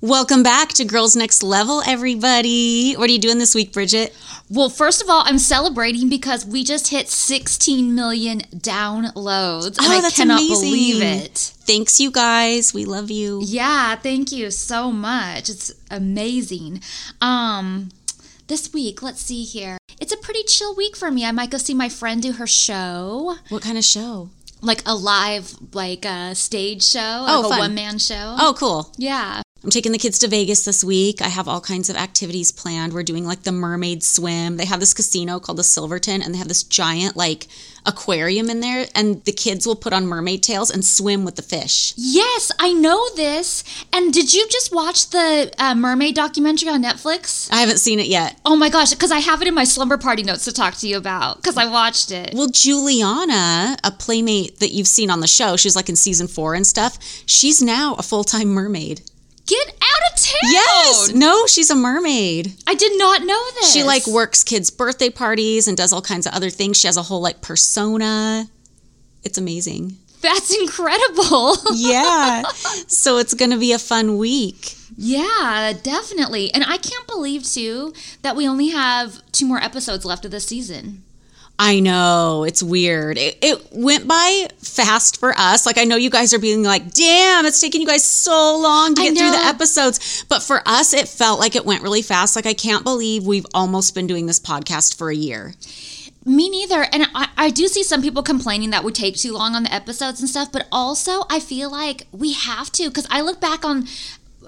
Welcome back to Girls Next Level, everybody. What are you doing this week, Bridget? Well, first of all, I'm celebrating because we just hit 16 million downloads. Oh, and I that's cannot amazing. believe it. Thanks, you guys. We love you. Yeah, thank you so much. It's amazing. Um this week, let's see here. It's a pretty chill week for me. I might go see my friend do her show, What kind of show? like a live like a stage show, Oh, like a one man show. Oh, cool. Yeah. I'm taking the kids to Vegas this week. I have all kinds of activities planned. We're doing like the mermaid swim. They have this casino called the Silverton, and they have this giant like aquarium in there, and the kids will put on mermaid tails and swim with the fish. Yes, I know this. And did you just watch the uh, mermaid documentary on Netflix? I haven't seen it yet. Oh my gosh, because I have it in my slumber party notes to talk to you about because I watched it. Well, Juliana, a playmate that you've seen on the show, she's like in season four and stuff. She's now a full time mermaid. Get out of town! Yes, no, she's a mermaid. I did not know this. She like works kids' birthday parties and does all kinds of other things. She has a whole like persona. It's amazing. That's incredible. Yeah. so it's going to be a fun week. yeah, definitely. And I can't believe too that we only have two more episodes left of this season. I know. It's weird. It, it went by fast for us. Like, I know you guys are being like, damn, it's taking you guys so long to get through the episodes. But for us, it felt like it went really fast. Like, I can't believe we've almost been doing this podcast for a year. Me neither. And I, I do see some people complaining that we take too long on the episodes and stuff, but also I feel like we have to because I look back on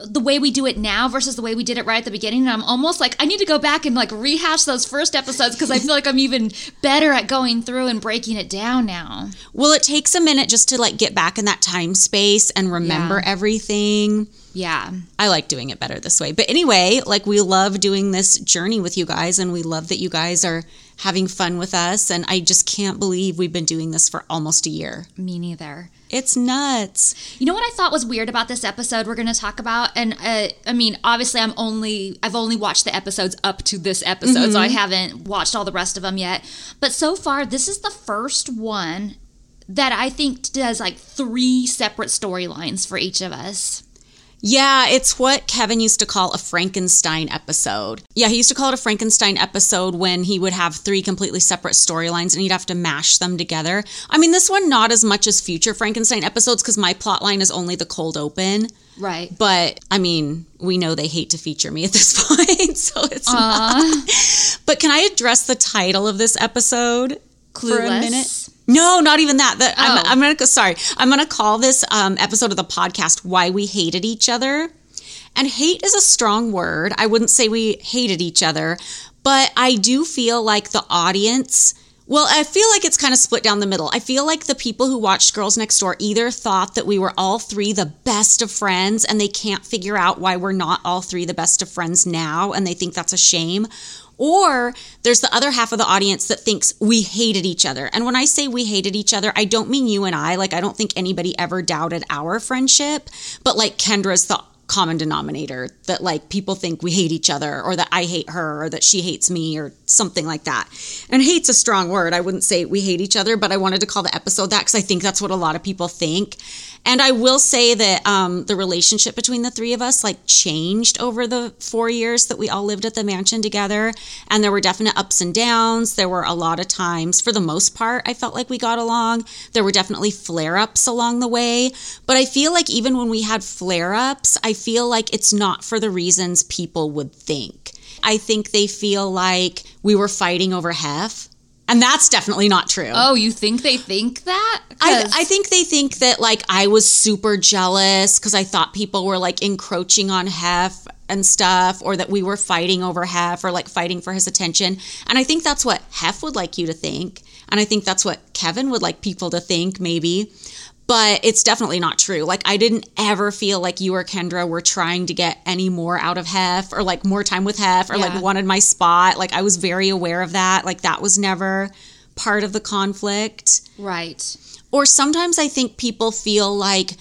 the way we do it now versus the way we did it right at the beginning and I'm almost like I need to go back and like rehash those first episodes because I feel like I'm even better at going through and breaking it down now. Well, it takes a minute just to like get back in that time space and remember Yeah. everything. Yeah. I like doing it better this way. But anyway, like we love doing this journey with you guys and we love that you guys are having fun with us. And I just can't believe we've been doing this for almost a year. Me neither. It's nuts. You know what I thought was weird about this episode we're going to talk about, and uh, I mean, obviously, I'm only I've only watched the episodes up to this episode, so I haven't watched all the rest of them yet. But so far, this is the first one that I think does like three separate storylines for each of us. Yeah, it's what Kevin used to call a Frankenstein episode. Yeah, he used to call it a Frankenstein episode when he would have three completely separate storylines and he'd have to mash them together. I mean, this one not as much as future Frankenstein episodes because my plot line is only the cold open. Right. But I mean, we know they hate to feature me at this point, so it's not. But can I address the title of this episode for a minute? No, not even that. that Oh. I'm, I'm gonna go. Sorry, I'm gonna call this um, episode of the podcast "Why We Hated Each Other." And hate is a strong word. I wouldn't say we hated each other, but I do feel like the audience. Well, I feel like it's kind of split down the middle. I feel like the people who watched Girls Next Door either thought that we were all three the best of friends and they can't figure out why we're not all three the best of friends now and they think that's a shame. Or there's the other half of the audience that thinks we hated each other. And when I say we hated each other, I don't mean you and I. Like, I don't think anybody ever doubted our friendship, but like Kendra's the common denominator that like people think we hate each other or that I hate her or that she hates me or something like that. And hate's a strong word. I wouldn't say we hate each other, but I wanted to call the episode that because I think that's what a lot of people think. And I will say that um, the relationship between the three of us like changed over the four years that we all lived at the mansion together. And there were definite ups and downs. There were a lot of times, for the most part, I felt like we got along. There were definitely flare ups along the way. But I feel like even when we had flare ups, I feel like it's not for the reasons people would think. I think they feel like we were fighting over Hef. And that's definitely not true. Oh, you think they think that? I, I think they think that like I was super jealous because I thought people were like encroaching on Hef and stuff, or that we were fighting over Hef or like fighting for his attention. And I think that's what Hef would like you to think. And I think that's what Kevin would like people to think, maybe. But it's definitely not true. Like I didn't ever feel like you or Kendra were trying to get any more out of Hef or like more time with Hef or Yeah. like wanted my spot. Like I was very aware of that. Like that was never part of the conflict. Right. Or sometimes I think people feel like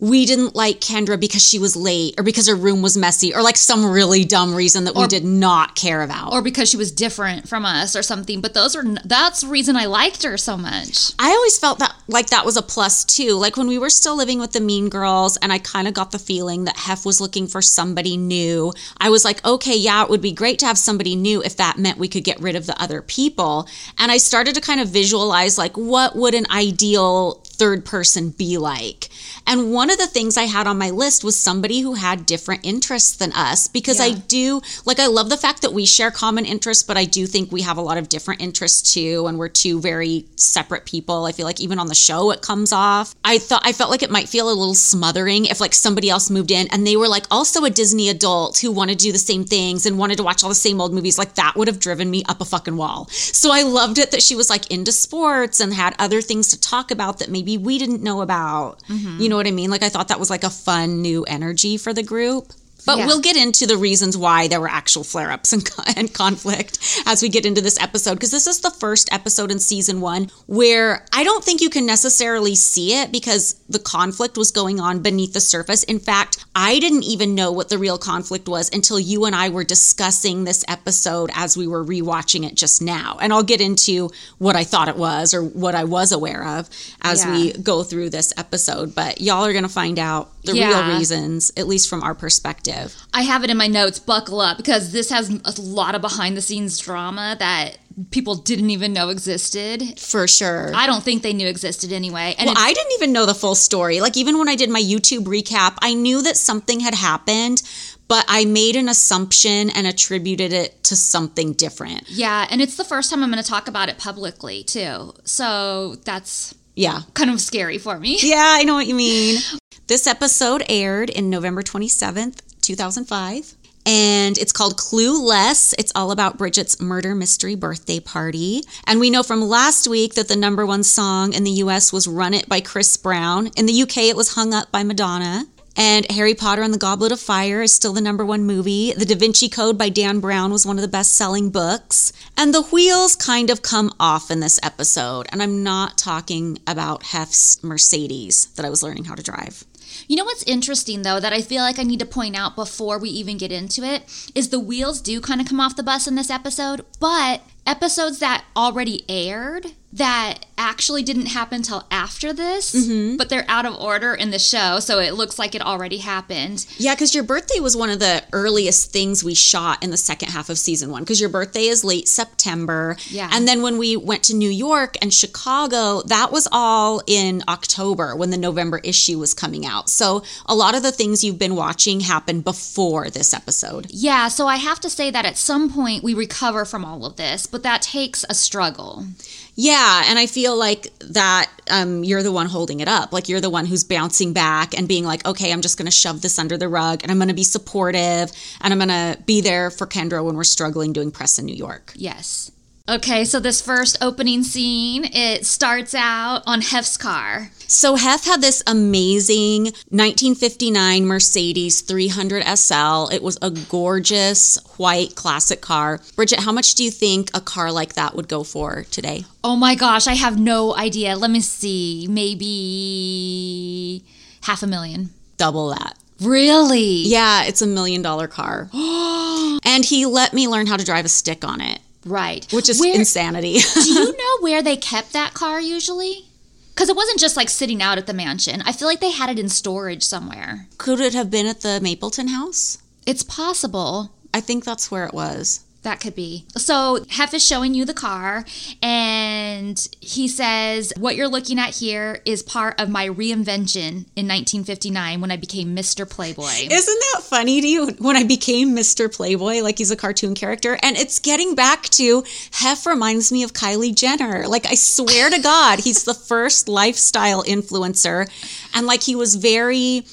we didn't like Kendra because she was late or because her room was messy or like some really dumb reason that we did not care about. Or because she was different from us or something. But those are that's the reason I liked her so much. I always felt that like that was a plus too. Like when we were still living with the Mean Girls, and I kind of got the feeling that Hef was looking for somebody new. I was like, okay, yeah, it would be great to have somebody new if that meant we could get rid of the other people. And I started to kind of visualize like what would an ideal third person be like. And one of the things I had on my list was somebody who had different interests than us because I do like I love the fact that we share common interests, but I do think we have a lot of different interests too, and we're two very separate people. I feel like even on the show it comes off. I thought I felt like it might feel a little smothering if like somebody else moved in and they were like also a Disney adult who wanted to do the same things and wanted to watch all the same old movies. Like that would have driven me up a fucking wall. So I loved it that she was like into sports and had other things to talk about that maybe we didn't know about. You mm-hmm. know what I mean? Like I thought that was like a fun new energy for the group. But Yeah. we'll get into the reasons why there were actual flare ups and, and conflict as we get into this episode. Because this is the first episode in season one where I don't think you can necessarily see it because the conflict was going on beneath the surface. In fact, I didn't even know what the real conflict was until you and I were discussing this episode as we were rewatching it just now. And I'll get into what I thought it was or what I was aware of as Yeah. we go through this episode. But y'all are going to find out the Yeah. real reasons, at least from our perspective. I have it in my notes, buckle up, because this has a lot of behind the scenes drama that people didn't even know existed. For sure. I don't think they knew existed anyway. And well, I didn't even know the full story. Like, even when I did my YouTube recap, I knew that something had happened, but I made an assumption and attributed it to something different. yeah, and it's the first time I'm going to talk about it publicly too. So that's Yeah. kind of scary for me. Yeah, I know what you mean. This episode aired in November 27th, 2005. And it's called Clueless. It's all about Bridget's murder mystery birthday party. And we know from last week that the number one song in the US was Run It by Chris Brown. In the UK, it was Hung Up by Madonna. And Harry Potter and the Goblet of Fire is still the number one movie. The Da Vinci Code by Dan Brown was one of the best selling books. And the wheels kind of come off in this episode. And I'm not talking about Hef's Mercedes that I was learning how to drive. You know what's interesting though that I feel like I need to point out before we even get into it is the wheels do kind of come off the bus in this episode, but episodes that already aired that actually didn't happen till after this, Mm-hmm. but they're out of order in the show, so it looks like it already happened. Yeah, because your birthday was one of the earliest things we shot in the second half of season one. Because your birthday is late September. Yeah. And then when we went to New York and Chicago, that was all in October when the November issue was coming out. So a lot of the things you've been watching happened before this episode. Yeah, so I have to say that at some point we recover from all of this, but that takes a struggle. Yeah, and I feel like that um, you're the one holding it up. Like you're the one who's bouncing back and being like, okay, I'm just going to shove this under the rug and I'm going to be supportive and I'm going to be there for Kendra when we're struggling doing press in New York. Yes. Okay, so this first opening scene, it starts out on Hef's car. So Hef had this amazing 1959 Mercedes 300 SL. It was a gorgeous white classic car. Bridget, how much do you think a car like that would go for today? Oh my gosh, I have no idea. Let me see. Maybe half a million. Double that. Really? Yeah, it's a million dollar car. and he let me learn how to drive a stick on it, Right. which is Where- insanity. do you know where they kept that car usually? Because it wasn't just like sitting out at the mansion. I feel like they had it in storage somewhere. Could it have been at the Mapleton house? It's possible. I think that's where it was. That could be. So, Hef is showing you the car, and he says, What you're looking at here is part of my reinvention in 1959 when I became Mr. Playboy. Isn't that funny to you when I became Mr. Playboy, like he's a cartoon character? And it's getting back to Hef reminds me of Kylie Jenner. Like, I swear to God, he's the first lifestyle influencer. And like, he was very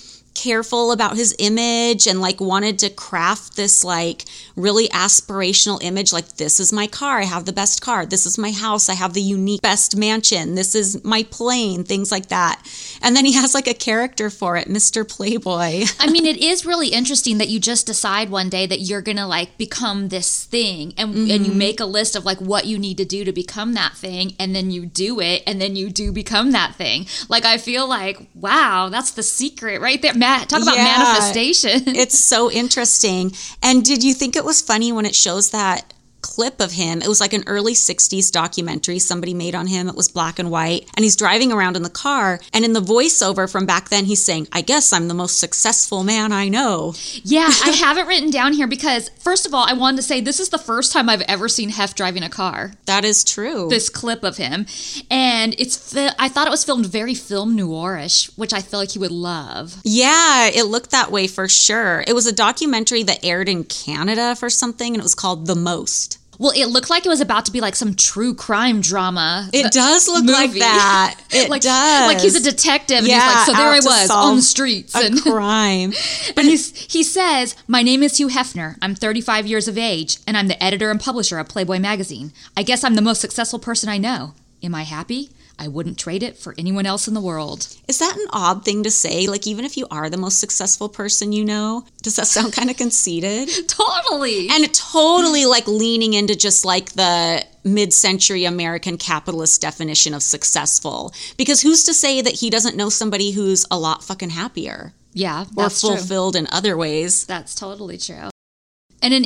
careful about his image and like wanted to craft this like really aspirational image like this is my car i have the best car this is my house i have the unique best mansion this is my plane things like that and then he has like a character for it mr playboy I mean, it is really interesting that you just decide one day that you're gonna like become this thing, and and you Mm-hmm. make a list of like what you need to do to become that thing, and then you do it, and then you do become that thing. Like I feel like, wow, that's the secret right there. Matt, talk about Yeah. manifestation. it's so interesting. And did you think it was funny when it shows that clip of him? It was like an early 60s documentary somebody made on him. It was black and white. And he's driving around in the car. And in the voiceover from back then, he's saying, I guess I'm the most successful man I know. yeah, I have it written down here because first of all, I wanted to say this is the first time I've ever seen Hef driving a car. That is true. this clip of him, and it's fi- I thought it was filmed very film noirish, which I feel like he would love. yeah, it looked that way for sure. It was a documentary that aired in Canada for something, and it was called The Most. Well, it looked like it was about to be like some true crime drama. It does look like that. It like, does. Like he's a detective, and Yeah, he's like, so there I was on the streets, a and crime. and he's, he says, My name is Hugh Hefner. I'm 35 years of age, and I'm the editor and publisher of Playboy magazine. I guess I'm the most successful person I know. Am I happy? I wouldn't trade it for anyone else in the world. Is that an odd thing to say? Like, even if you are the most successful person you know, does that sound kind of conceited? Totally. And totally like leaning into just like the mid century American capitalist definition of successful. Because who's to say that he doesn't know somebody who's a lot fucking happier yeah, or that's true. fulfilled in other ways? That's totally true. And an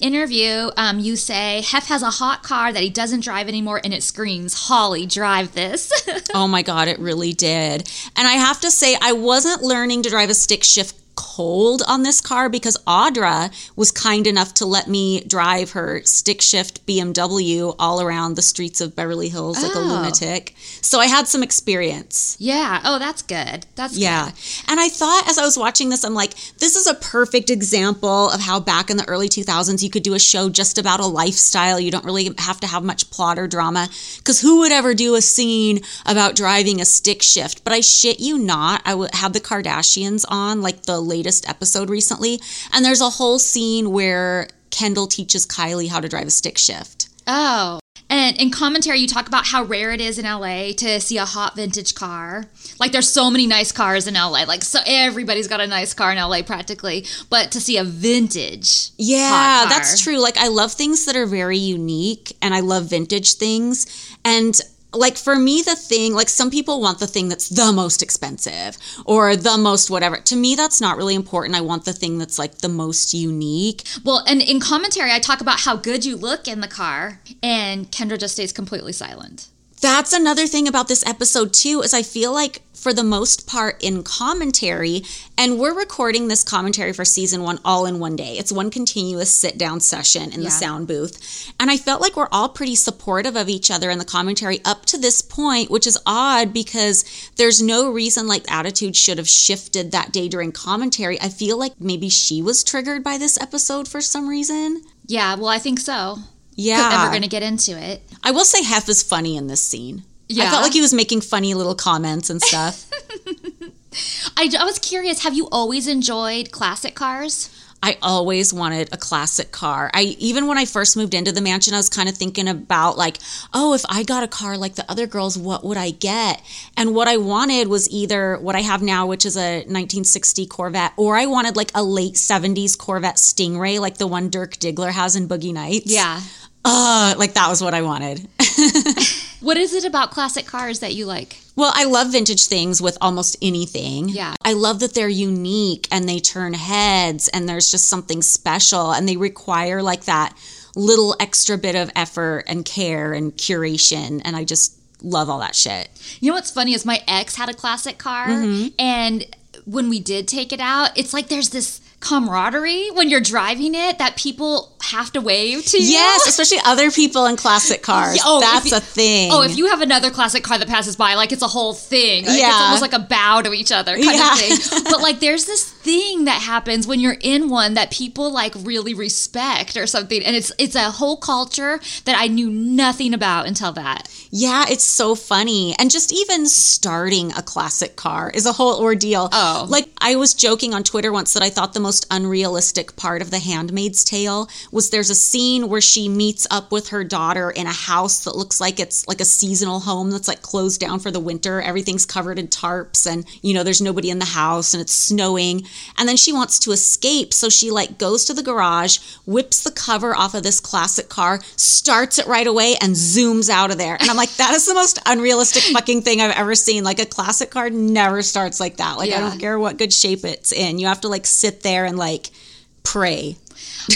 interview, um, you say Hef has a hot car that he doesn't drive anymore, and it screams, "Holly, drive this." Oh my God, it really did. And I have to say, I wasn't learning to drive a stick shift cold on this car because Audra was kind enough to let me drive her stick shift BMW all around the streets of Beverly Hills like a Oh. lunatic. So I had some experience. yeah. Oh, that's good. That's Yeah. Good. And I thought as I was watching this, I'm like, this is a perfect example of how back in the early 2000s you could do a show just about a lifestyle. You don't really have to have much plot or drama. Because who would ever do a scene about driving a stick shift? But I shit you not, I w- had the Kardashians on, like the latest episode recently. And there's a whole scene where Kendall teaches Kylie how to drive a stick shift. Oh. And in commentary, you talk about how rare it is in LA to see a hot vintage car. Like, there's so many nice cars in LA. Like, so everybody's got a nice car in LA practically. But to see a vintage, Yeah, that's true. Like I love things that are very unique and I love vintage things. And like for me the thing like some people want the thing that's the most expensive or the most whatever. To me that's not really important. I want the thing that's like the most unique. Well, and in commentary, I talk about how good you look in the car, and Kendra just stays completely silent. That's another thing about this episode too is I feel like for the most part in commentary and we're recording this commentary for season 1 all in one day. It's one continuous sit down session in the sound booth. And I felt like we're all pretty supportive of each other in the commentary up to this point, which is odd because there's no reason like attitude should have shifted that day during commentary. I feel like maybe she was triggered by this episode for some reason. Yeah, well, I think so. Yeah. We're going to get into it. I will say Hef is funny in this scene. Yeah. I felt like he was making funny little comments and stuff. I, I was curious, have you always enjoyed classic cars? I always wanted a classic car. I even when I first moved into the mansion, I was kind of thinking about like, oh, if I got a car like the other girls, what would I get? And what I wanted was either what I have now, which is a 1960 Corvette, or I wanted like a late 70s Corvette Stingray, like the one Dirk Diggler has in Boogie Nights. Yeah. Uh, like that was what I wanted. What is it about classic cars that you like? Well, I love vintage things with almost anything. Yeah. I love that they're unique and they turn heads and there's just something special and they require like that little extra bit of effort and care and curation. And I just love all that shit. You know what's funny is my ex had a classic car, and when we did take it out, it's like there's this camaraderie when you're driving it that people have to wave to you. Yes, especially other people in classic cars. Oh, That's you- a thing. Oh, if you have another classic car that passes by, like it's a whole thing. Like, It's Yeah. almost like a bow to each other kind Yeah. of thing. But like there's this thing that happens when you're in one that people like really respect or something. And it's it's a whole culture that I knew nothing about until that. Yeah, it's so funny. And just even starting a classic car is a whole ordeal. Oh. Like I was joking on Twitter once that I thought the most unrealistic part of The Handmaid's Tale was there's a scene where she meets up with her daughter in a house that looks like it's like a seasonal home that's like closed down for the winter. Everything's covered in tarps and you know there's nobody in the house and it's snowing. And then she wants to escape, so she like goes to the garage, whips the cover off of this classic car, starts it right away and zooms out of there. And I'm like that is the most unrealistic fucking thing I've ever seen. Like a classic car never starts like that. Like I don't care what good shape it's in. You have to like sit there and like pray.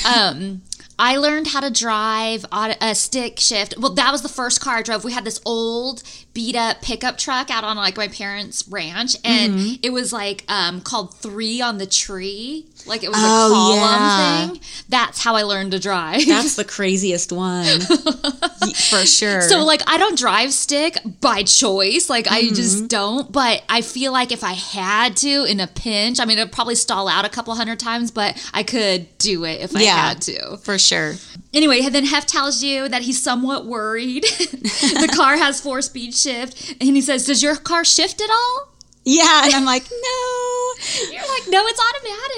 Um, I learned how to drive a stick shift. Well, that was the first car I drove. We had this old beat up pickup truck out on like my parents' ranch, and Mm-hmm. it was like um, called Three on the Tree. Like it was Oh, a column yeah. thing. That's how I learned to drive. That's the craziest one. For sure. So like I don't drive stick by choice, like I Mm-hmm. just don't. But I feel like if I had to in a pinch, I mean it'd probably stall out a couple hundred times, but I could do it if I Yeah. had to. for sure. Anyway, then Hef tells you that he's somewhat worried. the car has four speed shift, and he says, "Does your car shift at all?" Yeah, and I'm like, no. You're like, "No, it's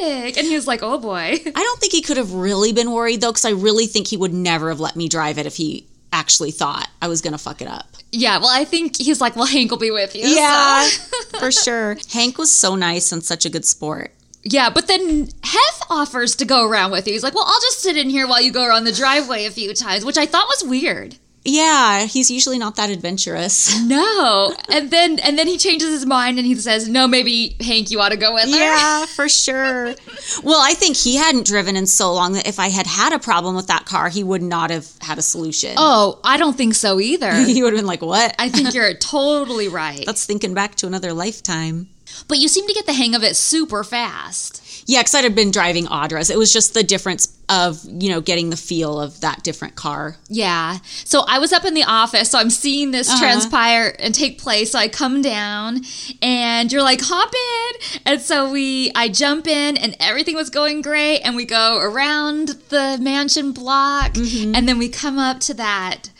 automatic." And he was like, "Oh boy." I don't think he could have really been worried though, because I really think he would never have let me drive it if he actually thought I was gonna fuck it up. Yeah, well, I think he's like, "Well, Hank will be with you." Yeah, so- for sure. Hank was so nice and such a good sport. Yeah, but then Hef offers to go around with you. He's like, "Well, I'll just sit in here while you go around the driveway a few times," which I thought was weird. Yeah, he's usually not that adventurous. No, and then and then he changes his mind and he says, "No, maybe Hank, you ought to go with her." Yeah, for sure. Well, I think he hadn't driven in so long that if I had had a problem with that car, he would not have had a solution. Oh, I don't think so either. he would have been like, "What?" I think you're totally right. That's thinking back to another lifetime. But you seem to get the hang of it super fast. Yeah, because I'd have been driving Audra's. It was just the difference of you know getting the feel of that different car. Yeah. So I was up in the office, so I'm seeing this uh-huh. transpire and take place. So I come down and you're like, hop in. And so we I jump in and everything was going great. And we go around the mansion block mm-hmm. and then we come up to that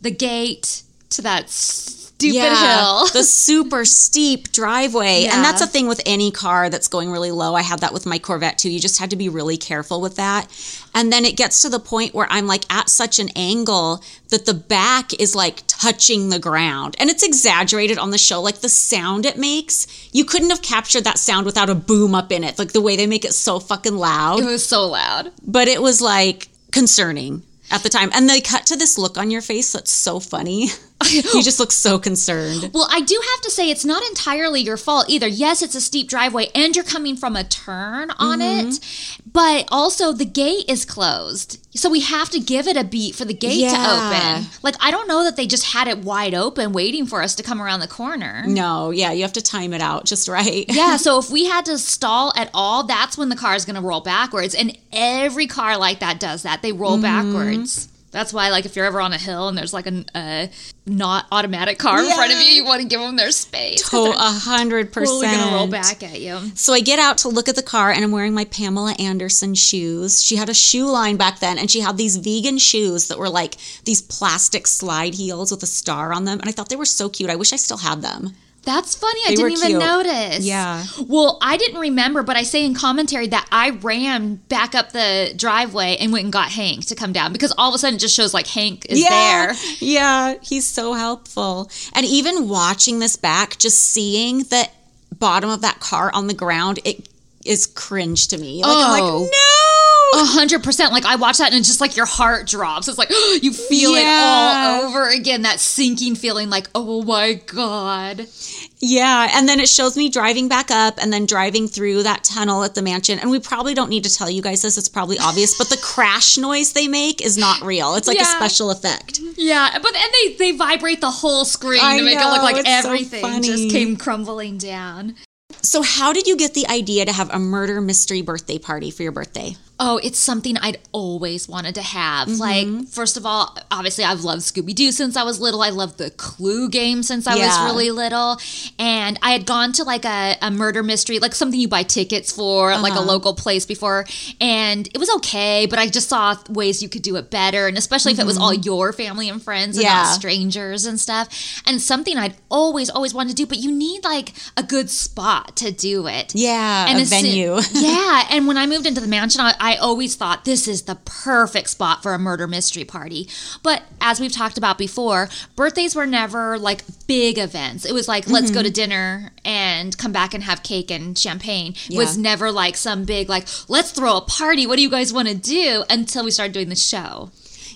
the gate to that stupid hill. the super steep driveway. Yeah. And that's a thing with any car that's going really low. I had that with my Corvette too. You just had to be really careful with that. And then it gets to the point where I'm like at such an angle that the back is like touching the ground. And it's exaggerated on the show. Like the sound it makes, you couldn't have captured that sound without a boom up in it. Like the way they make it so fucking loud it was so loud. but it was like concerning at the time. And they cut to this look on your face that's so funny. you just look so concerned. Well, I do have to say it's not entirely your fault either. Yes, it's a steep driveway and you're coming from a turn on Mm-hmm. it, but also the gate is closed. So we have to give it a beat for the gate Yeah. to open. Like I don't know that they just had it wide open waiting for us to come around the corner. No, yeah, you have to time it out just right. Yeah, so if we had to stall at all, that's when the car is going to roll backwards. And every car like that does that. They roll Mm-hmm. backwards. That's why, like, if you're ever on a hill and there's like a, a not automatic car in front of you, you want to give them their space. To they're a hundred totally going to roll back at you. So I get out to look at the car and I'm wearing my Pamela Anderson shoes. She had a shoe line back then and she had these vegan shoes that were like these plastic slide heels with a star on them. And I thought they were so cute. I wish I still had them. That's funny. I didn't even notice. Yeah. Well, I didn't remember, but I say in commentary that I ran back up the driveway and went and got Hank to come down because all of a sudden it just shows like Hank is there. Yeah, he's so helpful. And even watching this back, just seeing the bottom of that car on the ground, it is cringe to me. Like I'm Oh. like, no. A hundred percent. Like I watch that and it's just like your heart drops. It's like you feel it all over again. That sinking feeling, like oh my god. Yeah, and then it shows me driving back up and then driving through that tunnel at the mansion. And we probably don't need to tell you guys this, it's probably obvious, but the crash noise they make is not real. It's like a special effect. Yeah, but and they they vibrate the whole screen I to make it look like it's so everything just came crumbling down. So, how did you get the idea to have a murder mystery birthday party for your birthday? Oh, it's something I'd always wanted to have. Mm-hmm. Like, first of all, obviously, I've loved Scooby Doo since I was little. I loved the Clue game since I Yeah. was really little. And I had gone to like a, a murder mystery, like something you buy tickets for, like Uh-huh. a local place before. And it was okay, but I just saw ways you could do it better. And especially if it was all your family and friends and Mm-hmm. Yeah. not strangers and stuff. And something I'd always, always wanted to do, but you need like a good spot to do it. Yeah, and a soon- venue. yeah, and when I moved into the mansion, I, I always thought this is the perfect spot for a murder mystery party. But as we've talked about before, birthdays were never like big events. It was like let's Mm-hmm. go to dinner and come back and have cake and champagne. It was never like some big like let's throw a party. What do you guys want to do? Until we started doing the show.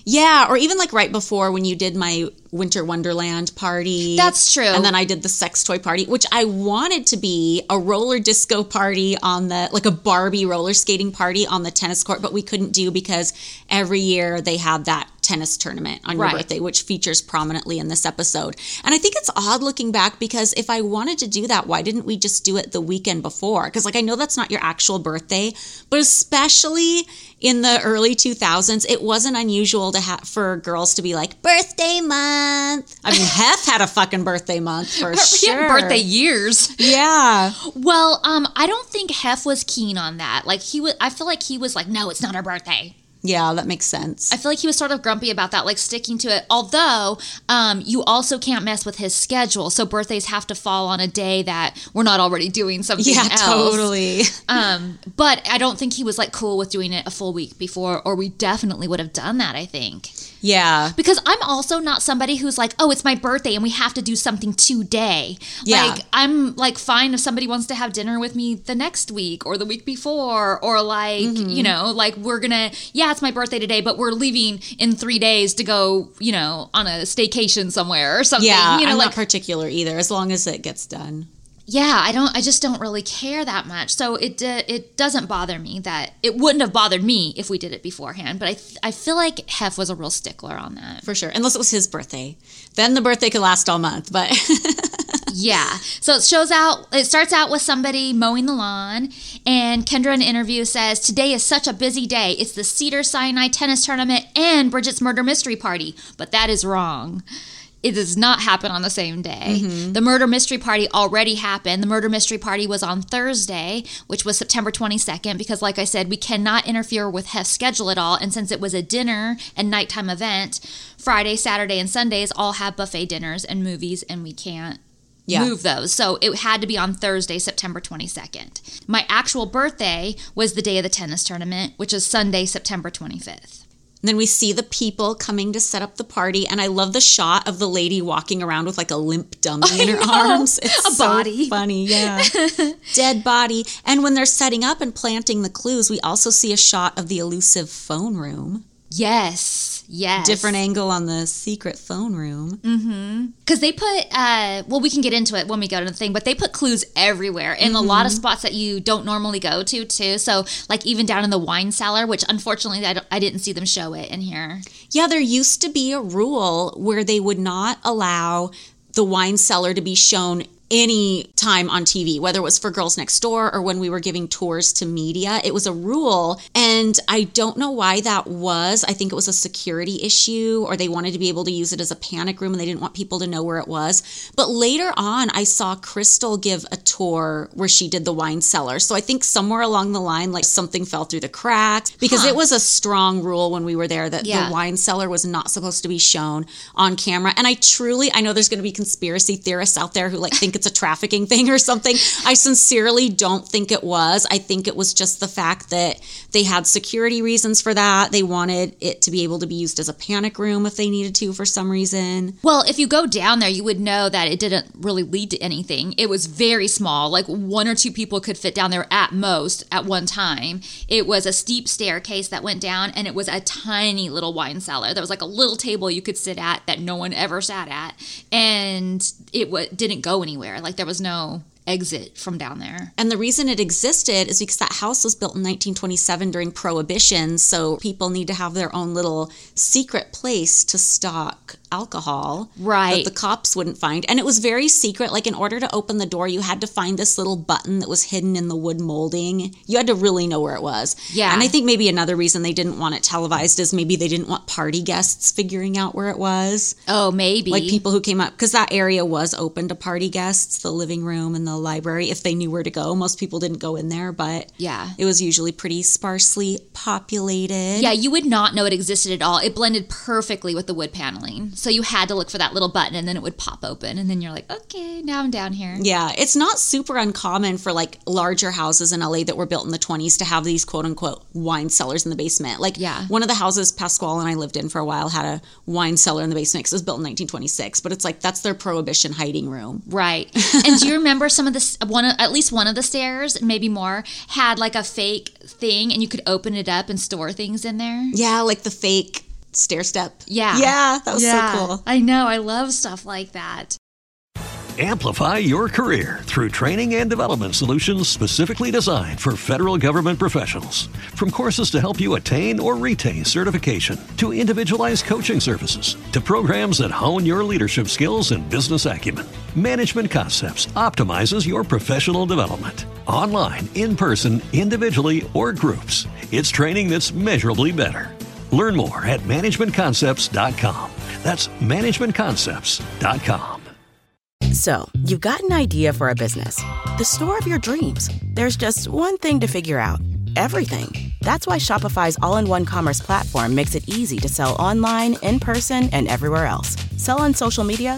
Yeah, or even like right before when you did my Winter Wonderland party. That's true. And then I did the sex toy party, which I wanted to be a roller disco party on the like a Barbie roller skating party on the tennis court, but we couldn't do because every year they have that tennis tournament on your Right. birthday, which features prominently in this episode. And I think it's odd looking back because if I wanted to do that, why didn't we just do it the weekend before? Because like I know that's not your actual birthday, but especially in the early 2000s, it wasn't unusual to have for girls to be like birthday month. I mean, Hef had a fucking birthday month for sure. birthday years. Yeah. Well, um, I don't think Hef was keen on that. Like he was, I feel like he was like, no, it's not our birthday. Yeah, that makes sense. I feel like he was sort of grumpy about that, like sticking to it. Although, um, you also can't mess with his schedule, so birthdays have to fall on a day that we're not already doing something yeah, else. totally. Um, but I don't think he was like cool with doing it a full week before, or we definitely would have done that. I think Yeah. because I'm also not somebody who's like, oh, it's my birthday and we have to do something today. Yeah. Like I'm like fine if somebody wants to have dinner with me the next week or the week before, or like Mm-hmm. you know, like we're gonna yeah, it's my birthday today, but we're leaving in three days to go, you know, on a staycation somewhere or something. Yeah, you know, I'm like not particular either, as long as it gets done. Yeah, I don't. I just don't really care that much. So it uh, it doesn't bother me that it wouldn't have bothered me if we did it beforehand. But I th- I feel like Hef was a real stickler on that. For sure. Unless it was his birthday. Then the birthday could last all month, but Yeah. So it shows out. It starts out with somebody mowing the lawn, and Kendra in an interview says, "Today is such a busy day. It's the Cedar Sinai tennis tournament and Bridget's murder mystery party." But that is wrong. It does not happen on the same day. Mm-hmm. The murder mystery party already happened. The murder mystery party was on Thursday, which was September 22nd, because, like I said, we cannot interfere with Hef's schedule at all. And since it was a dinner and nighttime event, Friday, Saturday, and Sundays all have buffet dinners and movies, and we can't Yeah. move those. So it had to be on Thursday, September 22nd. My actual birthday was the day of the tennis tournament, which is Sunday, September 25th. And then we see the people coming to set up the party, and I love the shot of the lady walking around with like a limp dummy in her arms. It's A so body. funny, yeah. Dead body. And when they're setting up and planting the clues, we also see a shot of the elusive phone room. Yes, yes. Different angle on the secret phone room. Because they put, uh, well, we can get into it when we go to the thing, but they put clues everywhere in a lot of spots that you don't normally go to, too. So, like, even down in the wine cellar, which unfortunately I, don't- I didn't see them show it in here. Yeah, there used to be a rule where they would not allow the wine cellar to be shown any time on TV, whether it was for Girls Next Door or when we were giving tours to media. It was a rule. And I don't know why that was. I think it was a security issue or they wanted to be able to use it as a panic room and they didn't want people to know where it was. But later on, I saw Crystal give a tour where she did the wine cellar. So I think somewhere along the line, like something fell through the cracks because Huh. it was a strong rule when we were there that Yeah. the wine cellar was not supposed to be shown on camera. And I truly, I know there's going to be conspiracy theorists out there who like think like it's a trafficking thing or something. I sincerely don't think it was. I think it was just the fact that they had security reasons for that. They wanted it to be able to be used as a panic room if they needed to for some reason. Well, if you go down there, you would know that it didn't really lead to anything. It was very small, like one or two people could fit down there at most at one time. It was a steep staircase that went down, and it was a tiny little wine cellar. There was like a little table you could sit at that no one ever sat at, and it w- didn't go anywhere. Like there was no exit from down there. And the reason it existed is because that house was built in 1927 during Prohibition. So people need to have their own little secret place to stock alcohol Right. that the cops wouldn't find. And it was very secret. Like, in order to open the door, you had to find this little button that was hidden in the wood molding. You had to really know where it was. Yeah. And I think maybe another reason they didn't want it televised is maybe they didn't want party guests figuring out where it was Oh, maybe. like people who came up because that area was open to party guests the living room and the library if they knew where to go most people didn't go in there but Yeah. it was usually pretty sparsely populated Yeah, you would not know it existed at all. It blended perfectly with the wood paneling. So you had to look for that little button and then it would pop open. And then you're like, okay, now I'm down here. yeah it's not super uncommon for like larger houses in la that were built in the 20s to have these quote unquote wine cellars in the basement like Yeah. one of the houses pasquale and i lived in for a while had a wine cellar in the basement because it was built in 1926 but it's like that's their prohibition hiding room Right. and do you remember some of the one at least one of the stairs, maybe more, had like a fake thing and you could open it up and store things in there? yeah like the fake stair step Yeah. yeah that was so cool I know. I love stuff like that. Amplify your career through training and development solutions specifically designed for federal government professionals. From courses to help you attain or retain certification, to individualized coaching services, to programs that hone your leadership skills and business acumen, Management Concepts optimizes your professional development. Online, in person, individually, or groups, it's training that's measurably better. Learn more at managementconcepts.com. That's managementconcepts.com. So, you've got an idea for a business, the store of your dreams. There's just one thing to figure out everything. That's why Shopify's all in one commerce platform makes it easy to sell online, in person, and everywhere else. Sell on social media,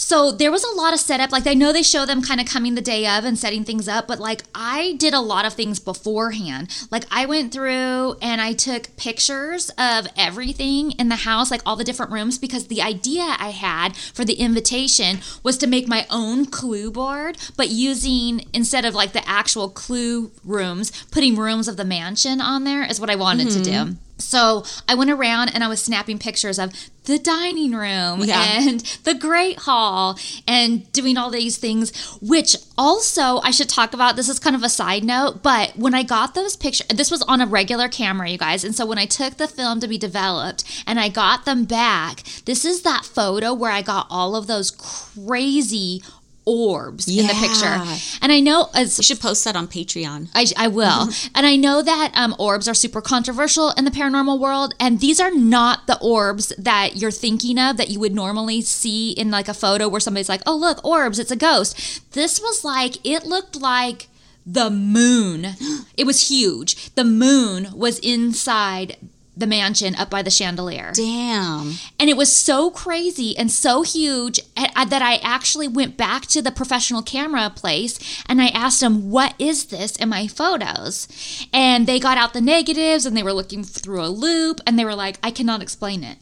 So there was a lot of setup. Like I know they show them kind of coming the day of and setting things up, but like I did a lot of things beforehand. Like I went through and I took pictures of everything in the house, like all the different rooms, because the idea I had for the invitation was to make my own clue board, but using instead of like the actual clue rooms, putting rooms of the mansion on there is what I wanted to mm-hmm. do. So I went around and I was snapping pictures of the dining room Yeah. and the great hall and doing all these things, which also I should talk about. This is kind of a side note, but when I got those pictures, this was on a regular camera, you guys. And so when I took the film to be developed and I got them back, this is that photo where I got all of those crazy orbs in the picture. And I know as you should post that on patreon I, I will. And I know that um, orbs are super controversial in the paranormal world. And these are not the orbs that you're thinking of that you would normally see in like a photo where somebody's like, oh, look, orbs, it's a ghost. This was like, it looked like the moon. It was huge. The moon was inside the mansion up by the chandelier. damn And it was so crazy and so huge that I actually went back to the professional camera place and I asked them, What is this in my photos? And they got out the negatives and they were looking through a loupe and they were like, I cannot explain it.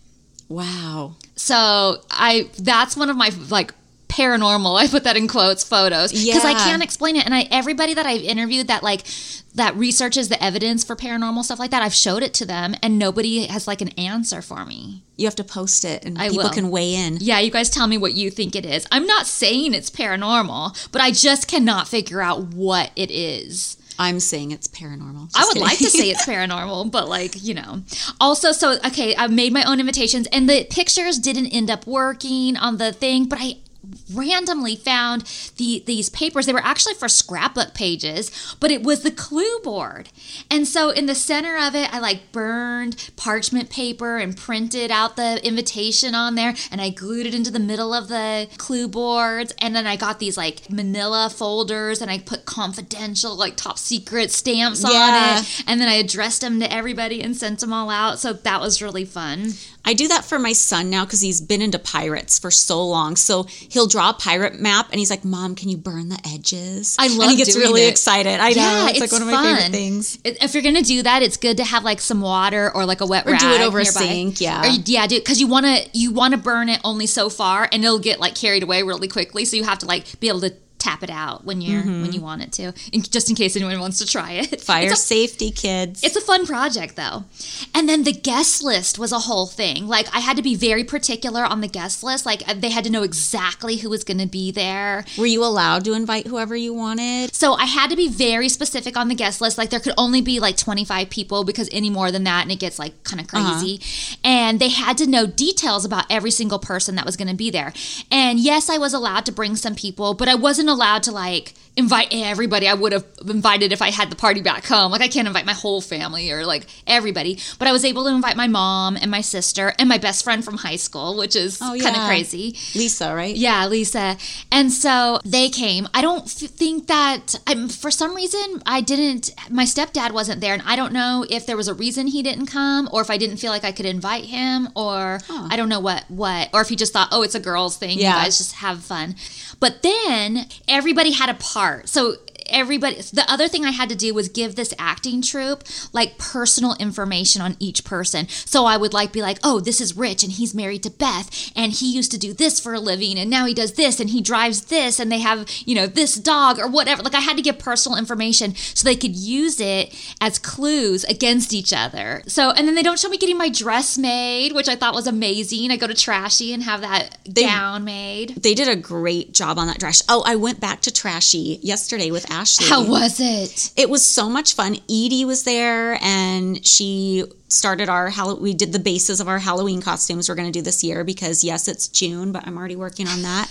wow So I that's one of my like paranormal I put that in quotes photos because I can't explain it and I everybody that I've interviewed that like that researches the evidence for paranormal stuff like that I've showed it to them and nobody has like an answer for me. you have to post it and I people will. can weigh in Yeah, you guys tell me what you think it is. I'm not saying it's paranormal, but I just cannot figure out what it is. i'm saying it's paranormal I Just would like to say it's paranormal, but like, you know. Also, so okay, I made my own invitations and the pictures didn't end up working on the thing, but I randomly found the these papers. They were actually for scrapbook pages, but it was the clue board. And so in the center of it, I like burned parchment paper and printed out the invitation on there and I glued it into the middle of the clue boards and then I got these like manila folders and I put confidential like top secret stamps Yeah. on it and then I addressed them to everybody and sent them all out. So that was really fun. I do that for my son now because he's been into pirates for so long. So he'll draw a pirate map and he's like, Mom, can you burn the edges? I love And he gets really it. excited. I know. It's, like one of my fun. favorite things. If you're gonna do that, it's good to have like some water or like a wet Or rag do it over a sink, yeah. Or yeah, do because you want to you want to burn it only so far, and it'll get like carried away really quickly. So you have to like be able to tap it out when you're when you want it to, in, just in case anyone wants to try it. Mm-hmm. Fire a- safety, kids. it's a fun project though. And then the guest list was a whole thing. Like I had to be very particular on the guest list. Like they had to know exactly who was going to be there. Were you allowed to invite whoever you wanted? So I had to be very specific on the guest list. Like there could only be like 25 people because any more than that and it gets like kind of crazy. And they had to know details about every single person that was going to be there. And yes, I was allowed to bring some people, but I wasn't allowed to like invite everybody I would have invited if I had the party back home. Like I can't invite my whole family or like everybody, but I was able to invite my mom and my sister and my best friend from high school, which is Oh, kind of crazy. Lisa, right? Yeah, Lisa. And so they came. I don't f- think that um, for some reason I didn't. My stepdad wasn't there, and I don't know if there was a reason he didn't come, or if I didn't feel like I could invite him, or I don't know what what, or if he just thought, oh, it's a girls' thing. Yeah. You guys just have fun. But then everybody had a part. So everybody the other thing i had to do was give this acting troupe like personal information on each person. So i would like be like oh this is rich and he's married to beth and he used to do this for a living and now he does this and he drives this and they have you know this dog or whatever. Like i had to give personal information so they could use it as clues against each other. So and then they don't show me getting my dress made which i thought was amazing. I go to trashy and have that gown made. They did a great job on that dress. Oh, I went back to Trashy yesterday with Ashley. how was it It was so much fun. Edie was there and she started our we did the bases of our Halloween costumes we're going to do this year because yes, it's June, but I'm already working on that.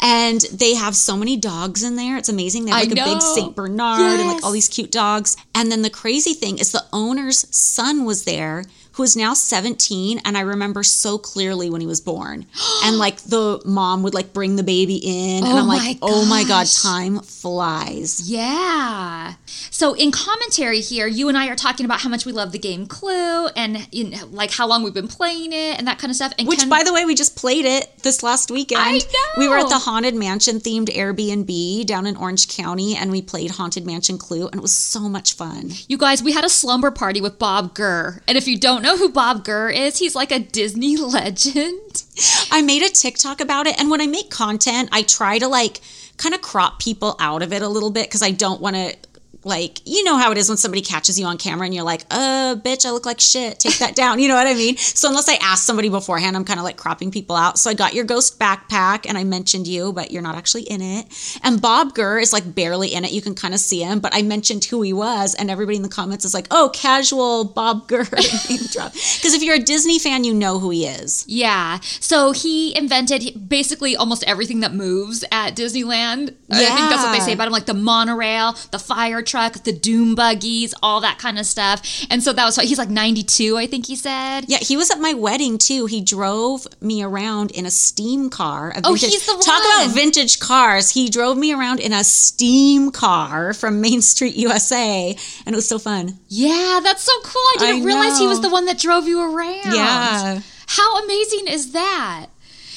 And they have so many dogs in there. It's amazing. They have like a big. Saint Bernard and like all these cute dogs. And then the crazy thing is the owner's son was there who is now 17 and I remember so clearly when he was born. and like the mom would like bring the baby in and Oh I'm my like, "Oh my god, time flies." Yeah. So in commentary here, you and I are talking about how much we love the game Clue and you know, like how long we've been playing it and that kind of stuff. And Which, Ken- by the way, we just played it this last weekend. I We were at the Haunted Mansion themed Airbnb down in Orange County and we played Haunted Mansion Clue and it was so much fun. you guys, we had a slumber party with Bob Gurr. And if you don't know who Bob Gurr is, he's like a Disney legend. I made a TikTok about it and when I make content, I try to like kind of crop people out of it a little bit because I don't want to. Like, you know how it is when somebody catches you on camera and you're like, uh, bitch, I look like shit. Take that down. You know what I mean? So, unless I ask somebody beforehand, I'm kind of like cropping people out. So, I got your ghost backpack and I mentioned you, but you're not actually in it. And Bob Gurr is like barely in it. You can kind of see him, but I mentioned who he was. And everybody in the comments is like, oh, casual Bob Gurr name drop. Because if you're a Disney fan, you know who he is. Yeah. So he invented basically almost everything that moves at Disneyland. Yeah. I think that's what they say about him, like the monorail, the fire truck, the doom buggies, all that kind of stuff. And so that was why he's like 92, I think he said. Yeah, he was at my wedding too. He drove me around in a steam car. a Oh, vintage- he's the one. Talk about vintage cars. He drove me around in a steam car from Main Street, USA, and it was so fun. Yeah, that's so cool. I didn't I realize he was the one that drove you around. Yeah. How amazing is that?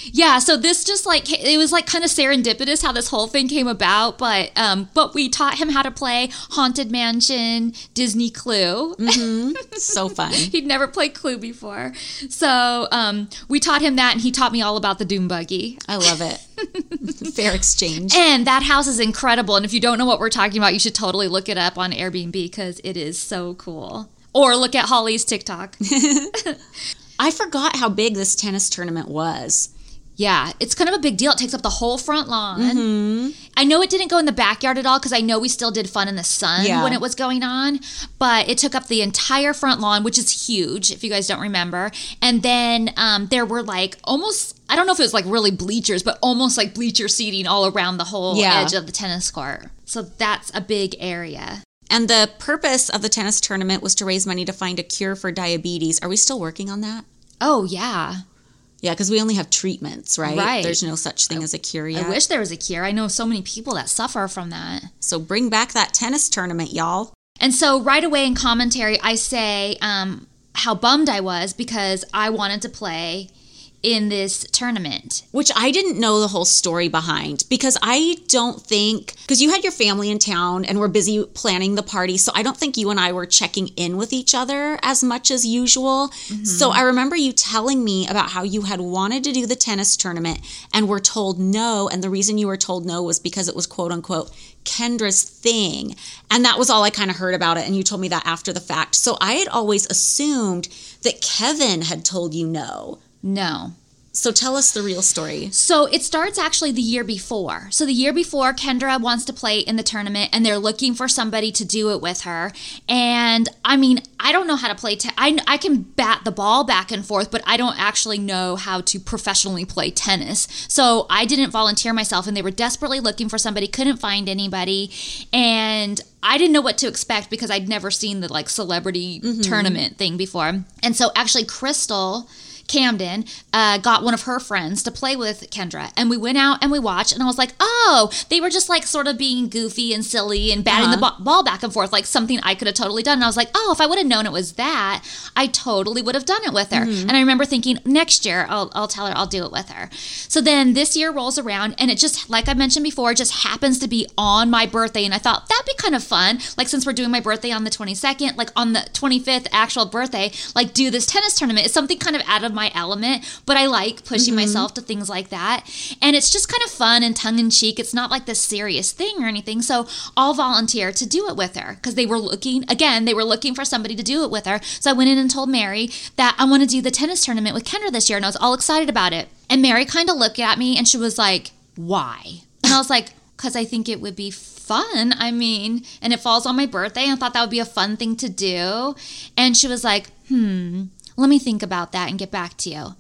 Yeah, so this just like it was like kind of serendipitous how this whole thing came about, but um but we taught him how to play Haunted Mansion, Disney Clue. So fun. He'd never played Clue before. So, um we taught him that and he taught me all about the Doom Buggy. I love it. Fair exchange. And that house is incredible. And if you don't know what we're talking about, you should totally look it up on Airbnb because it is so cool. Or look at Holly's TikTok. I forgot how big this tennis tournament was. Yeah, it's kind of a big deal. It takes up the whole front lawn. Mm-hmm. I know it didn't go in the backyard at all because I know we still did fun in the sun Yeah. when it was going on, but it took up the entire front lawn, which is huge if you guys don't remember. And then um, there were like almost, I don't know if it was like really bleachers, but almost like bleacher seating all around the whole Yeah. edge of the tennis court. So that's a big area. And the purpose of the tennis tournament was to raise money to find a cure for diabetes. Are we still working on that? Oh, yeah. Yeah, because we only have treatments, right? Right. There's no such thing as a cure yet. I wish there was a cure. I know so many people that suffer from that. So bring back that tennis tournament, y'all. And so right away in commentary, I say um, how bummed I was because I wanted to play in this tournament. Which I didn't know the whole story behind because I don't think, because you had your family in town and were busy planning the party. So I don't think you and I were checking in with each other as much as usual. Mm-hmm. So I remember you telling me about how you had wanted to do the tennis tournament and were told no. And the reason you were told no was because it was quote unquote Kendra's thing. And that was all I kind of heard about it. And you told me that after the fact. So I had always assumed that Kevin had told you no. No. So tell us the real story. So it starts actually the year before. So the year before, Kendra wants to play in the tournament and they're looking for somebody to do it with her. And I mean, I don't know how to play. Te- I, I can bat the ball back and forth, but I don't actually know how to professionally play tennis. So I didn't volunteer myself and they were desperately looking for somebody, couldn't find anybody. And I didn't know what to expect because I'd never seen the like celebrity mm-hmm. tournament thing before. And so actually, Crystal. Camden uh, got one of her friends to play with Kendra, and we went out and we watched, and I was like, oh, they were just like sort of being goofy and silly and batting the ba- ball back and forth, like something I could have totally done. And I was like, oh, if I would have known it was that, I totally would have done it with her. And I remember thinking, next year I'll, I'll tell her I'll do it with her. So then this year rolls around, and it just, like I mentioned before, just happens to be on my birthday, and I thought that'd be kind of fun. Like since we're doing my birthday on the 22nd, like on the 25th actual birthday, like do this tennis tournament. It's something kind of out of my element, but I like pushing myself to things like that. And it's just kind of fun and tongue in cheek. It's not like this serious thing or anything. So I'll volunteer to do it with her because they were looking, again, they were looking for somebody to do it with her. So I went in and told Mary that I want to do the tennis tournament with Kendra this year. And I was all excited about it. And Mary kind of looked at me and she was like, why? And I was like, because I think it would be fun. I mean, and it falls on my birthday. And I thought that would be a fun thing to do. And she was like, hmm, let me think about that and get back to you.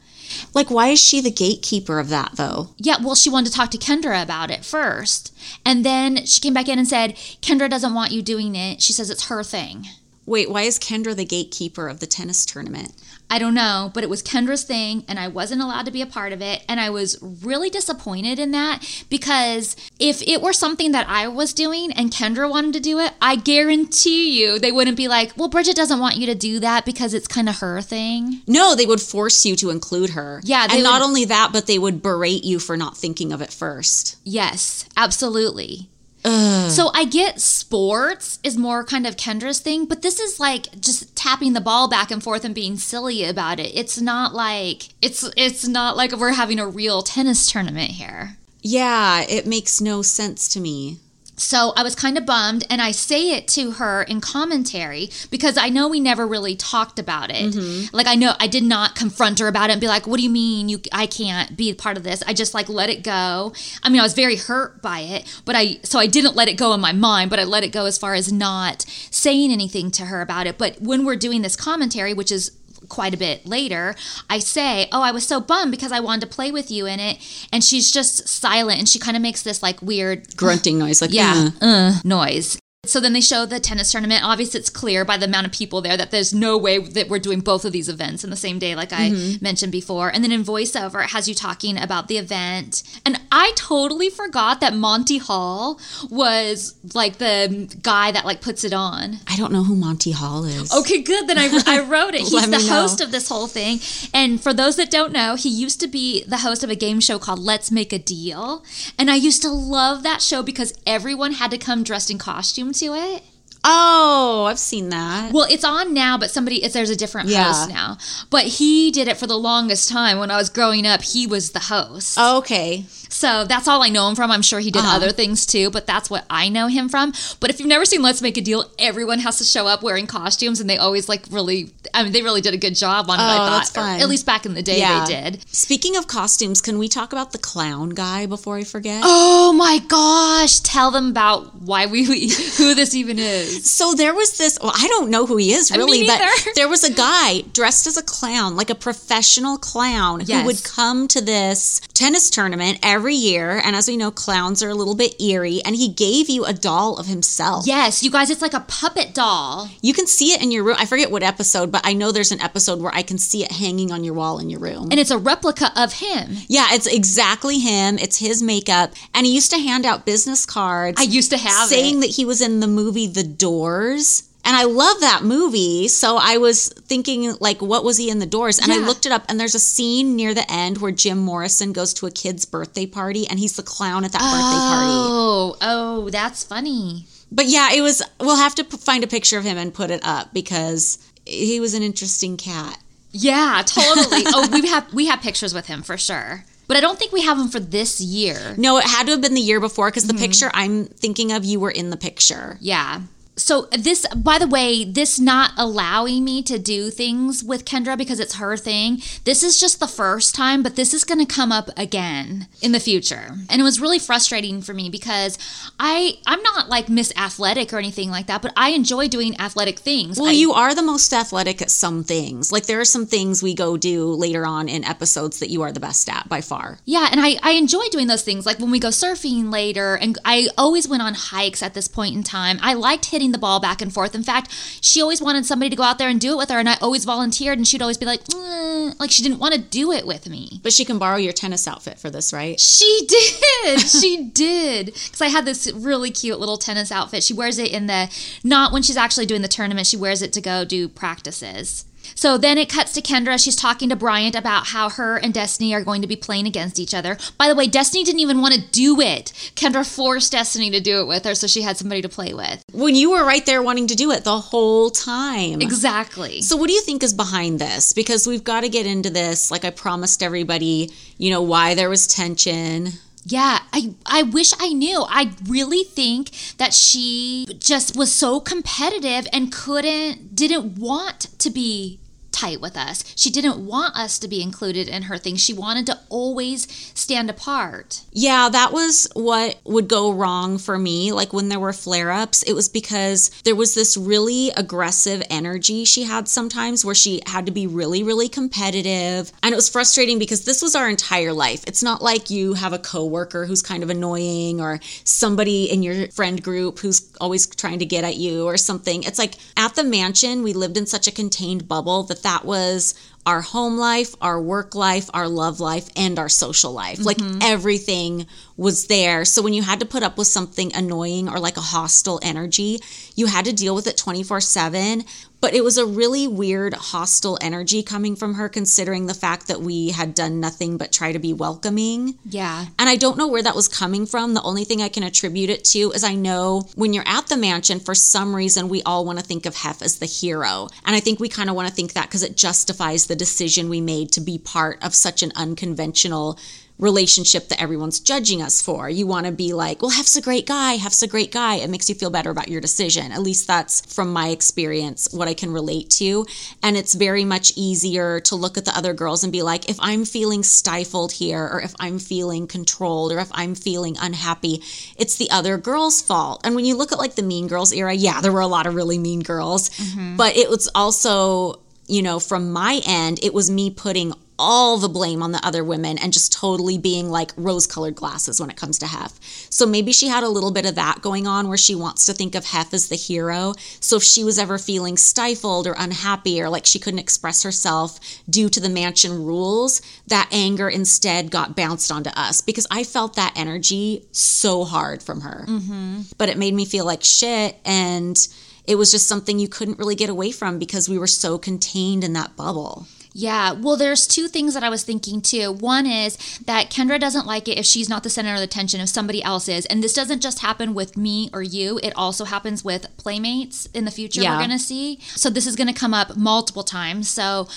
Like, why is she the gatekeeper of that, though? Yeah, well, she wanted to talk to Kendra about it first. And then she came back in and said, Kendra doesn't want you doing it. She says it's her thing. Wait, why is Kendra the gatekeeper of the tennis tournament? I don't know, but it was Kendra's thing and I wasn't allowed to be a part of it. And I was really disappointed in that because if it were something that I was doing and Kendra wanted to do it, I guarantee you they wouldn't be like, well, Bridget doesn't want you to do that because it's kind of her thing. No, they would force you to include her. Yeah, they and not only that, but they would berate you for not thinking of it first. Yes, absolutely. So I get sports is more kind of Kendra's thing, but this is like just tapping the ball back and forth and being silly about it. It's not like it's it's not like we're having a real tennis tournament here. Yeah, it makes no sense to me. So I was kind of bummed, and I say it to her in commentary because I know we never really talked about it. Mm-hmm. Like I know I did not confront her about it and be like, "What do you mean you? I can't be a part of this." I just like let it go. I mean, I was very hurt by it, but I so I didn't let it go in my mind, but I let it go as far as not saying anything to her about it. But when we're doing this commentary, which is quite a bit later, I say, Oh, I was so bummed because I wanted to play with you in it. And she's just silent and she kind of makes this like weird Grunting noise, like, yeah, "Uh." uh, noise. So then they show the tennis tournament. Obviously, it's clear by the amount of people there that there's no way that we're doing both of these events in the same day, like I mm-hmm. mentioned before. And then in voiceover, it has you talking about the event. And I totally forgot that Monty Hall was like the guy that like puts it on. I don't know who Monty Hall is. Okay, good. Then I, I wrote it. He's the me know. host of this whole thing. And for those that don't know, he used to be the host of a game show called Let's Make a Deal. And I used to love that show because everyone had to come dressed in costume to it. Oh, I've seen that. Well, it's on now, but somebody it's, there's a different Yeah. host now. But he did it for the longest time when I was growing up. He was the host. Oh, okay. So that's all I know him from. I'm sure he did Uh-huh. other things too, but that's what I know him from. But if you've never seen Let's Make a Deal, everyone has to show up wearing costumes, and they always like really. I mean, they really did a good job on it. I Oh, thought, that's fun. At least back in the day, Yeah. they did. Speaking of costumes, can we talk about the clown guy before I forget? Oh my gosh! Tell them about why we, we who this even is. So there was this. Well, I don't know who he is uh, Me really, but there was a guy dressed as a clown, like a professional clown, Yes. who would come to this tennis tournament every year. And as we know, clowns are a little bit eerie. And he gave you a doll of himself. Yes, you guys, it's like a puppet doll. You can see it in your room. I forget what episode, but I know there's an episode where I can see it hanging on your wall in your room. And it's a replica of him. yeah, it's exactly him. It's his makeup. And he used to hand out business cards. I used to have saying it. that he was in the movie The Doors. And I love that movie. So I was thinking, like, what was he in The Doors? And I looked it up, and there's a scene near the end where Jim Morrison goes to a kid's birthday party, and he's the clown at that birthday party. Oh, oh, that's funny. But yeah, it was, we'll have to p- find a picture of him and put it up because he was an interesting cat. Yeah, totally. oh, we have we have pictures with him for sure. But I don't think we have them for this year. No, it had to have been the year before because Mm-hmm. the picture I'm thinking of, you were in the picture. Yeah. So this by the way, this not allowing me to do things with Kendra because it's her thing. This is just the first time, but this is going to come up again in the future. And it was really frustrating for me because I I'm not like Miss Athletic or anything like that, but I enjoy doing athletic things. Well, I- you are the most athletic at some things. Like there are some things we go do later on in episodes that you are the best at by far. Yeah, and I, I enjoy doing those things. Like when we go surfing later, and I always went on hikes at this point in time. I liked hitting the ball back and forth. In fact, she always wanted somebody to go out there and do it with her, and I always volunteered, and she'd always be like, "Mm," like she didn't want to do it with me. But she can borrow your tennis outfit for this, right? She did. she did. Because I had this really cute little tennis outfit. She wears it in the, not when she's actually doing the tournament, she wears it to go do practices. So then it cuts to Kendra. She's talking to Bryant about how her and Destiny are going to be playing against each other. By the way, Destiny didn't even want to do it. Kendra forced Destiny to do it with her so she had somebody to play with. When you were right there wanting to do it the whole time. Exactly. So, what do you think is behind this? Because we've got to get into this. Like I promised everybody, you know, why there was tension. Yeah, I I wish I knew. I really think that she just was so competitive and couldn't didn't want to be tight with us. She didn't want us to be included in her thing. She wanted to always stand apart. Yeah, that was what would go wrong for me. Like when there were flare ups, it was because there was this really aggressive energy she had sometimes where she had to be really, really competitive. And it was frustrating because this was our entire life. It's not like you have a coworker who's kind of annoying or somebody in your friend group who's always trying to get at you or something. It's like at the mansion, we lived in such a contained bubble that that was our home life, our work life, our love life, and our social life. Like mm-hmm. everything was there. So when you had to put up with something annoying or like a hostile energy, you had to deal with it 24 7. But it was a really weird, hostile energy coming from her, considering the fact that we had done nothing but try to be welcoming. Yeah. And I don't know where that was coming from. The only thing I can attribute it to is I know when you're at the mansion, for some reason, we all want to think of Hef as the hero. And I think we kind of want to think that because it justifies the decision we made to be part of such an unconventional relationship that everyone's judging us for. You want to be like, well, Hef's a great guy. Hef's a great guy. It makes you feel better about your decision. At least that's from my experience, what I can relate to. And it's very much easier to look at the other girls and be like, if I'm feeling stifled here, or if I'm feeling controlled, or if I'm feeling unhappy, it's the other girl's fault. And when you look at like the Mean Girls era, yeah, there were a lot of really mean girls, mm-hmm. but it was also, you know, from my end, it was me putting all the blame on the other women and just totally being like rose colored glasses when it comes to Hef. So maybe she had a little bit of that going on where she wants to think of Hef as the hero. So if she was ever feeling stifled or unhappy or like she couldn't express herself due to the mansion rules, that anger instead got bounced onto us because I felt that energy so hard from her. Mm-hmm. But it made me feel like shit and it was just something you couldn't really get away from because we were so contained in that bubble. Yeah, well, there's two things that I was thinking too. One is that Kendra doesn't like it if she's not the center of the attention, if somebody else is. And this doesn't just happen with me or you, it also happens with playmates in the future Yeah. we're going to see. So this is going to come up multiple times. So,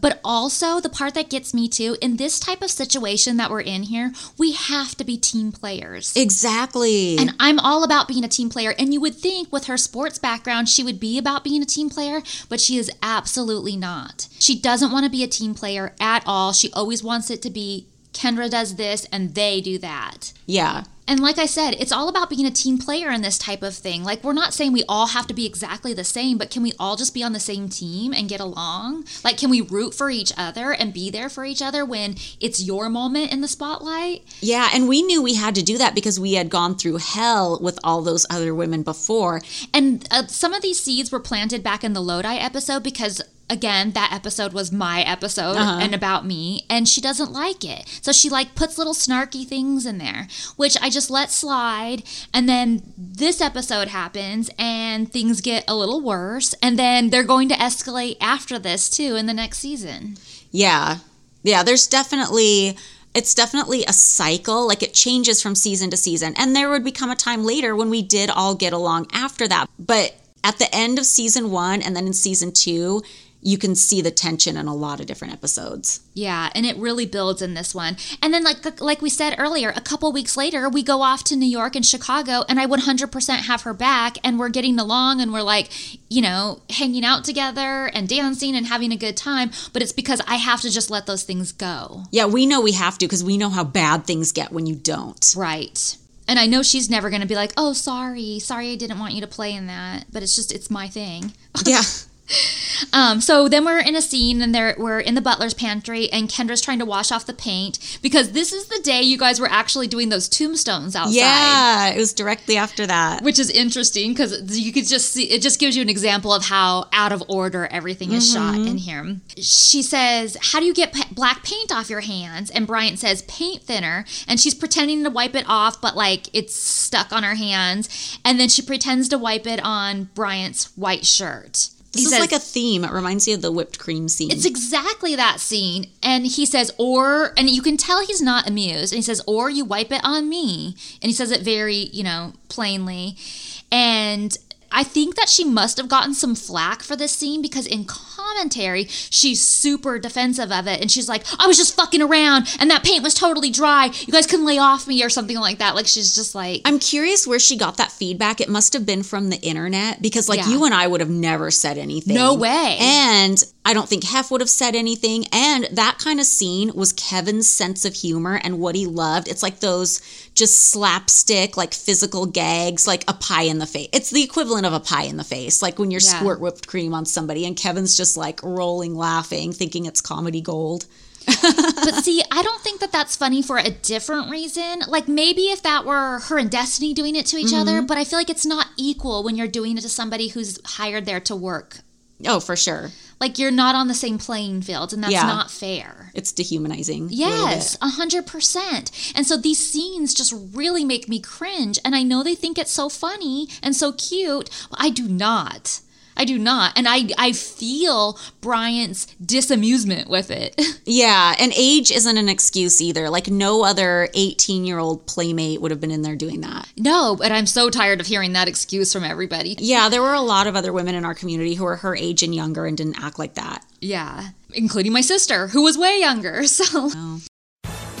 but also the part that gets me too, in this type of situation that we're in here, we have to be team players. Exactly. And I'm all about being a team player. And you would think with her sports background, she would be about being a team player, but she is absolutely not. She doesn't want to be a team player at all. She always wants it to be Kendra does this and they do that. yeah. And like I said, it's all about being a team player in this type of thing. Like, we're not saying we all have to be exactly the same, but can we all just be on the same team and get along? Like, can we root for each other and be there for each other when it's your moment in the spotlight? Yeah, and we knew we had to do that because we had gone through hell with all those other women before. And uh, some of these seeds were planted back in the Lodi episode because, again, that episode was my episode uh-huh. and about me, and she doesn't like it. So she like puts little snarky things in there, which I just let slide. And then this episode happens, and things get a little worse. And then they're going to escalate after this too in the next season. Yeah. Yeah, there's definitely it's definitely a cycle. Like it changes from season to season. And there would become a time later when we did all get along after that. But at the end of season 1 and then in season 2, you can see the tension in a lot of different episodes. Yeah, and it really builds in this one. And then like like we said earlier, a couple weeks later, we go off to New York and Chicago and I 100% have her back and we're getting along and we're like, you know, hanging out together and dancing and having a good time, but it's because I have to just let those things go. Yeah, we know we have to because we know how bad things get when you don't. Right. And I know she's never going to be like, "Oh, sorry. Sorry I didn't want you to play in that." But it's just it's my thing. Yeah. Um, so then we're in a scene and there we're in the butler's pantry and Kendra's trying to wash off the paint because this is the day you guys were actually doing those tombstones outside. Yeah, it was directly after that. Which is interesting because you could just see it just gives you an example of how out of order everything is shot in here. She says, How do you get pa- black paint off your hands? And Bryant says, Paint thinner. And she's pretending to wipe it off, but like it's stuck on her hands. And then she pretends to wipe it on Bryant's white shirt. This He is says- like a theme. It reminds me of the whipped cream scene. it's exactly that scene. And he says, or, and you can tell he's not amused. And he says, or you wipe it on me. And he says it very, you know, plainly. And I think that she must have gotten some flack for this scene because in commentary, she's super defensive of it. And she's like, I was just fucking around and that paint was totally dry. You guys couldn't lay off me or something like that. Like, she's just like, I'm curious where she got that feedback. It must have been from the internet because, like, Yeah. you and I would have never said anything. No way. And I don't think Hef would have said anything. And that kind of scene was Kevin's sense of humor and what he loved. It's like those just slapstick, like physical gags, like a pie in the face. It's the equivalent of a pie in the face, like when you Yeah. squirt whipped cream on somebody and Kevin's just like rolling laughing, thinking it's comedy gold. but see, I don't think that that's funny for a different reason. Like maybe if that were her and Destiny doing it to each other, mm-hmm. but I feel like it's not equal when you're doing it to somebody who's hired there to work. Oh, for sure. Like you're not on the same playing field, and that's Yeah. not fair. It's dehumanizing. Yes, a hundred percent. And so these scenes just really make me cringe. And I know they think it's so funny and so cute. But I do not. I do not. And I I feel Bryant's disamusement with it. Yeah, and age isn't an excuse either. Like no other 18 year old playmate would have been in there doing that. no, but I'm so tired of hearing that excuse from everybody. Yeah, there were a lot of other women in our community who were her age and younger and didn't act like that. Yeah, including my sister, who was way younger. So oh.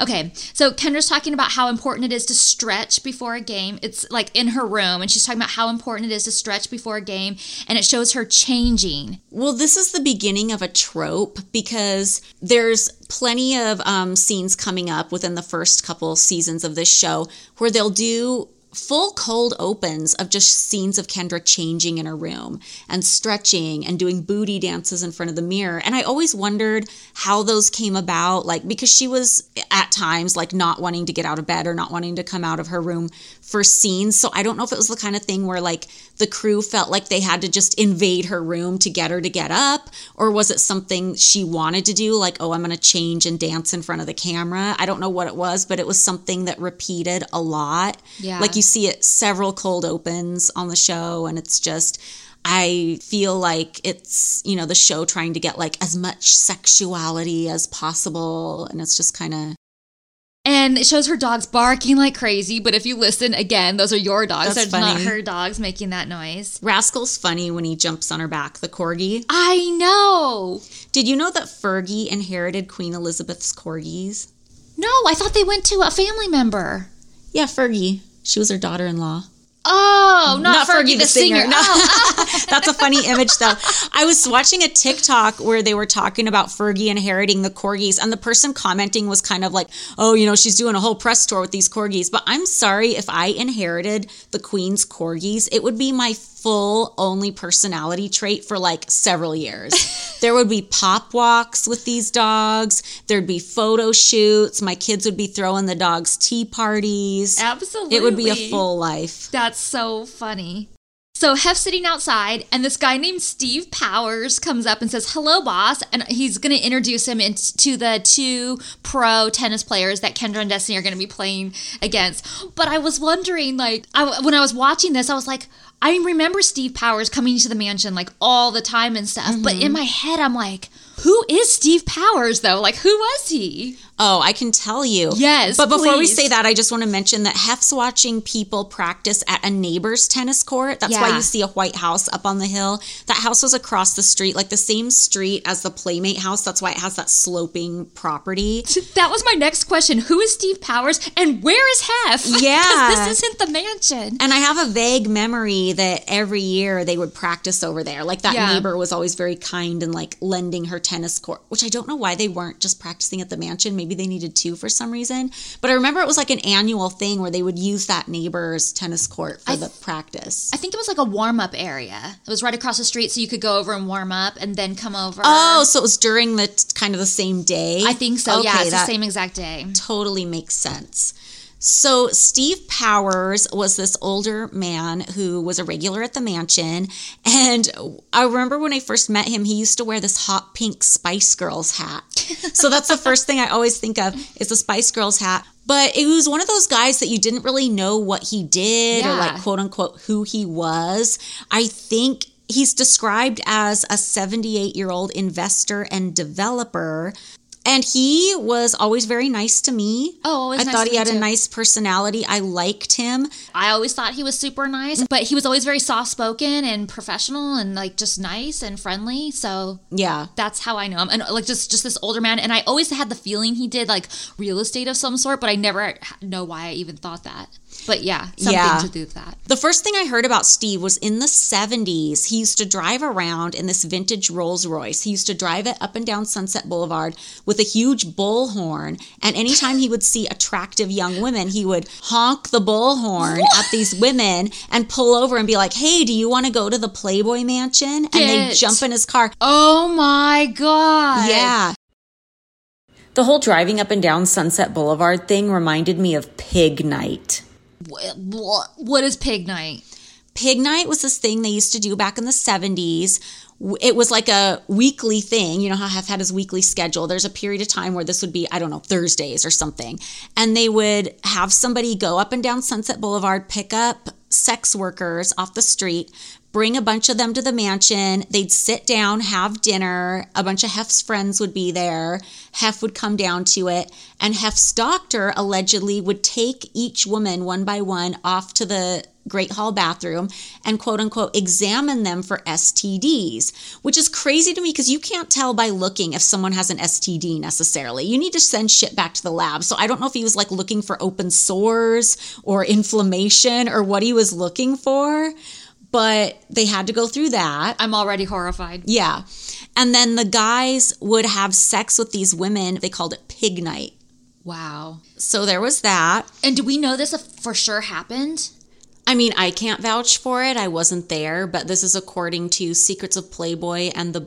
Okay, so Kendra's talking about how important it is to stretch before a game. It's like in her room, and she's talking about how important it is to stretch before a game, and it shows her changing. Well, this is the beginning of a trope because there's plenty of um, scenes coming up within the first couple seasons of this show where they'll do full cold opens of just scenes of Kendra changing in her room and stretching and doing booty dances in front of the mirror. And I always wondered how those came about, like, because she was at times like not wanting to get out of bed or not wanting to come out of her room for scenes. So I don't know if it was the kind of thing where like the crew felt like they had to just invade her room to get her to get up, or was it something she wanted to do, like, oh, I'm going to change and dance in front of the camera? I don't know what it was, but it was something that repeated a lot. Yeah. Like you see it several cold opens on the show, and it's just. I feel like it's, you know, the show trying to get like as much sexuality as possible. And it's just kind of And it shows her dogs barking like crazy, but if you listen again, those are your dogs. That's They're not her dogs making that noise. Rascal's funny when he jumps on her back, the corgi. I know. Did you know that Fergie inherited Queen Elizabeth's corgis? No, I thought they went to a family member. Yeah, Fergie. She was her daughter in law. Oh, mm-hmm. not, Fergie, the, singer. No. Oh. That's a funny image, though. I was watching a TikTok where they were talking about Fergie inheriting the corgis, and the person commenting was kind of like, oh, you know, she's doing a whole press tour with these corgis. But I'm sorry, if I inherited the Queen's corgis, it would be my full only personality trait for like several years. there would be pop walks with these dogs, there'd be photo shoots, my kids would be throwing the dogs tea parties. Absolutely. It would be a full life. That's so funny. So Hef's sitting outside, and this guy named Steve Powers comes up and says, "Hello, boss," and he's going to introduce him into the two pro tennis players that Kendra and Destiny are going to be playing against. But I was wondering, like, I, when I was watching this, I was like, I remember Steve Powers coming to the mansion like all the time and stuff. But in mm-hmm. my head, I'm like, who is Steve Powers though? Like, who was he? Oh, I can tell you. Yes, But before we say that, I just want to mention that Hef's watching people practice at a neighbor's tennis court. That's why you see a white house up on the hill. That house was across the street, like the same street as the Playmate house. That's why it has that sloping property. That was my next question. Who is Steve Powers and where is Hef? Yeah. this isn't the mansion. And I have a vague memory that every year they would practice over there. Like that Yeah. neighbor was always very kind and like lending her tennis court, which I don't know why they weren't just practicing at the mansion. Maybe they needed two for some reason. But I remember it was like an annual thing where they would use that neighbor's tennis court for the practice. I think it was like a warm up area. It was right across the street, so you could go over and warm up and then come over. Oh, so it was during the kind of the same day? I think so. yeah, it's the same exact day. totally makes sense. So, Steve Powers was this older man who was a regular at the mansion. And I remember when I first met him, he used to wear this hot pink Spice Girls hat. So, that's the first thing I always think of is the Spice Girls hat. But it was one of those guys that you didn't really know what he did or, like, quote unquote, who he was. I think he's described as a 78 year old investor and developer. And he was always very nice to me. Oh, always I nice thought he had a nice personality. I liked him. I always thought he was super nice, but he was always very soft spoken and professional and like just nice and friendly. So Yeah. that's how I know him. And like just just this older man. And I always had the feeling he did like real estate of some sort, but I never know why I even thought that. But yeah, something Yeah. to do with that. The first thing I heard about Steve was in the 70s. He used to drive around in this vintage Rolls Royce. He used to drive it up and down Sunset Boulevard with a huge bullhorn. And anytime he would see attractive young women, he would honk the bullhorn at these women and pull over and be like, hey, do you want to go to the Playboy Mansion? And they jump in his car. Oh my god. Yeah. The whole driving up and down Sunset Boulevard thing reminded me of Pig Night. What, is pig night? Pig Night was this thing they used to do back in the 70s. It was like a weekly thing. You know how have had his weekly schedule. There's a period of time where this would be, I don't know, Thursdays or something. And they would have somebody go up and down Sunset Boulevard, pick up sex workers off the street, bring a bunch of them to the mansion. They'd sit down, have dinner. A bunch of Hef's friends would be there. Hef would come down to it. And Hef's doctor allegedly would take each woman one by one off to the Great Hall bathroom and quote unquote examine them for STDs, which is crazy to me because you can't tell by looking if someone has an STD necessarily. You need to send shit back to the lab. So I don't know if he was like looking for open sores or inflammation or what he was looking for, but they had to go through that. I'm already horrified. Yeah. And then the guys would have sex with these women. They called it pig night. Wow. So there was that. And do we know this for sure happened? I mean, I can't vouch for it. I wasn't there, but this is according to Secrets of Playboy and the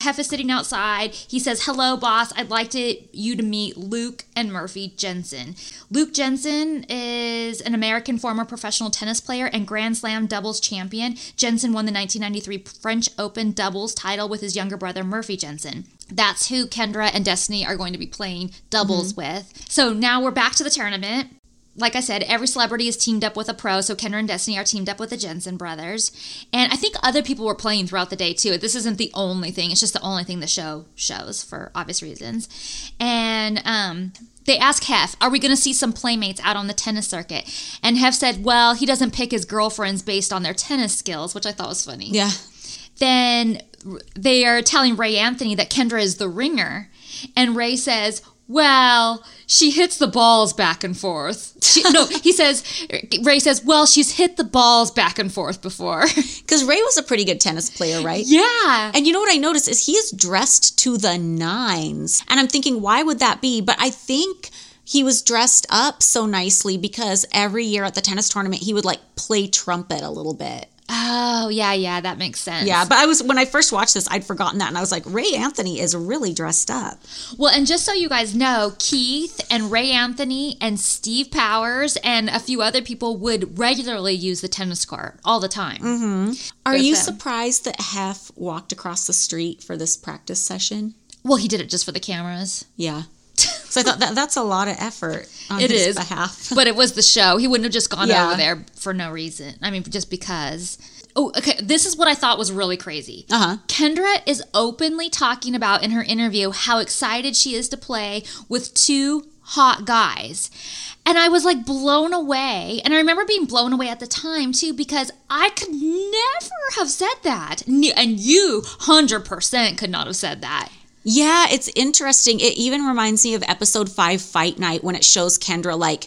Hef is sitting outside. He says, Hello, boss. I'd like to, you to meet Luke and Murphy Jensen. Luke Jensen is an American former professional tennis player and Grand Slam doubles champion. Jensen won the 1993 French Open doubles title with his younger brother, Murphy Jensen. That's who Kendra and Destiny are going to be playing doubles mm-hmm. with. So now we're back to the tournament like I said, every celebrity is teamed up with a pro. So Kendra and Destiny are teamed up with the Jensen brothers. And I think other people were playing throughout the day too. This isn't the only thing, it's just the only thing the show shows for obvious reasons. And um, they ask Hef, Are we going to see some playmates out on the tennis circuit? And Hef said, Well, he doesn't pick his girlfriends based on their tennis skills, which I thought was funny. Yeah. Then they are telling Ray Anthony that Kendra is the ringer. And Ray says, well, she hits the balls back and forth. She, no, he says, Ray says, well, she's hit the balls back and forth before. Because Ray was a pretty good tennis player, right? yeah. And you know what I noticed is he is dressed to the nines. And I'm thinking, why would that be? But I think he was dressed up so nicely because every year at the tennis tournament, he would like play trumpet a little bit. Oh, yeah, yeah, that makes sense. Yeah, but I was when I first watched this, I'd forgotten that, and I was like, Ray Anthony is really dressed up. Well, and just so you guys know, Keith and Ray Anthony and Steve Powers and a few other people would regularly use the tennis court all the time. Mm-hmm. Are you them. surprised that Hef walked across the street for this practice session? Well, he did it just for the cameras. Yeah. So I thought that that's a lot of effort on It his is, behalf. but it was the show. He wouldn't have just gone Yeah. over there for no reason. I mean, just because. Oh, okay. This is what I thought was really crazy. Uh-huh. Kendra is openly talking about in her interview how excited she is to play with two hot guys. And I was like blown away. And I remember being blown away at the time too because I could never have said that. And you 100% could not have said that. Yeah, it's interesting. It even reminds me of episode five, Fight Night, when it shows Kendra like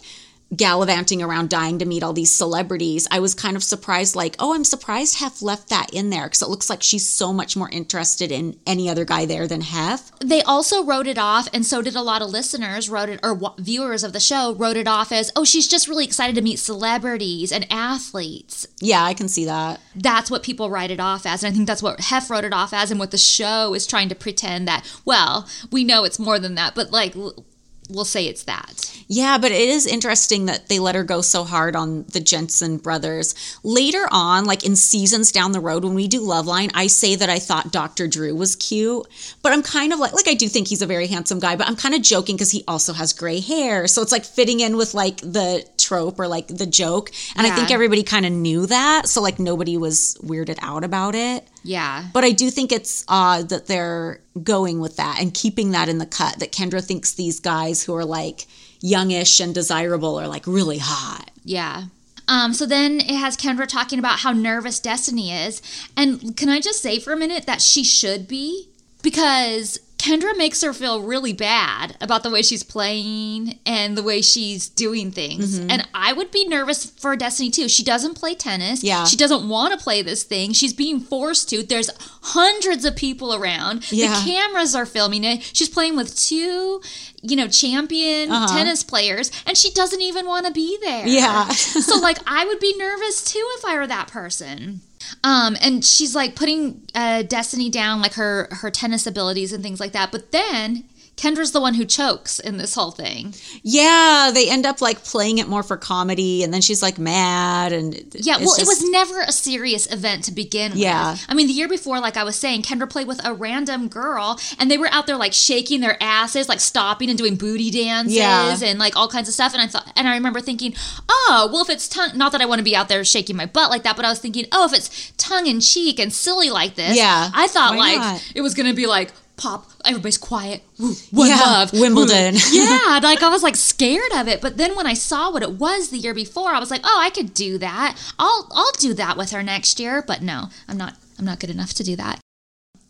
gallivanting around dying to meet all these celebrities. I was kind of surprised, like, oh, I'm surprised Hef left that in there because it looks like she's so much more interested in any other guy there than Hef. they also wrote it off and so did a lot of listeners wrote it or wa- viewers of the show wrote it off as oh she's just really excited to meet celebrities and athletes Yeah, I can see that. that's what people write it off as and i think that's what hef wrote it off as and what the show is trying to pretend that well we know it's more than that but like l- we'll say it's that Yeah, but it is interesting that they let her go so hard on the Jensen brothers. Later on, like in seasons down the road, when we do Loveline, I say that I thought Dr. Drew was cute, but I'm kind of like, like I do think he's a very handsome guy, but I'm kind of joking because he also has gray hair. So it's like fitting in with like the trope or like the joke. And I think everybody kind of knew that. So like nobody was weirded out about it. Yeah But I do think it's odd that they're going with that and keeping that in the cut. That Kendra thinks these guys who are like youngish and desirable are like really hot. Yeah. Um, so then it has Kendra talking about how nervous Destiny is. And can I just say for a minute that she should be? Because Kendra makes her feel really bad about the way she's playing and the way she's doing things. Mm-hmm. And I would be nervous for Destiny too. She doesn't play tennis. Yeah. She doesn't want to play this thing. She's being forced to. There's hundreds of people around. Yeah. The cameras are filming it. She's playing with two, you know, champion tennis players, and she doesn't even want to be there. Uh-huh. Yeah. so like I would be nervous too if I were that person. Um, and she's like putting uh, Destiny down, like her her tennis abilities and things like that. But then Kendra's the one who chokes in this whole thing. Yeah, they end up like playing it more for comedy, and then she's like mad, and Yeah, well, it was never a serious event to begin Yeah. with. I mean, the year before, like I was saying, Kendra played with a random girl, and they were out there like shaking their asses, like stopping and doing booty dances Yeah. and like all kinds of stuff. And I thought, and I remember thinking, oh, well, if it's tongue, not that I want to be out there shaking my butt like that, but I was thinking, oh, if it's tongue in cheek and silly like this, Yeah, I thought why like not? it was gonna be like. Pop, everybody's quiet. Woo, One Yeah, love. Wimbledon. Woo. Yeah, like I was like scared of it. But then when I saw what it was the year before, I was like, oh, I could do that. I'll I'll do that with her next year. But no, I'm not. I'm not good enough to do that.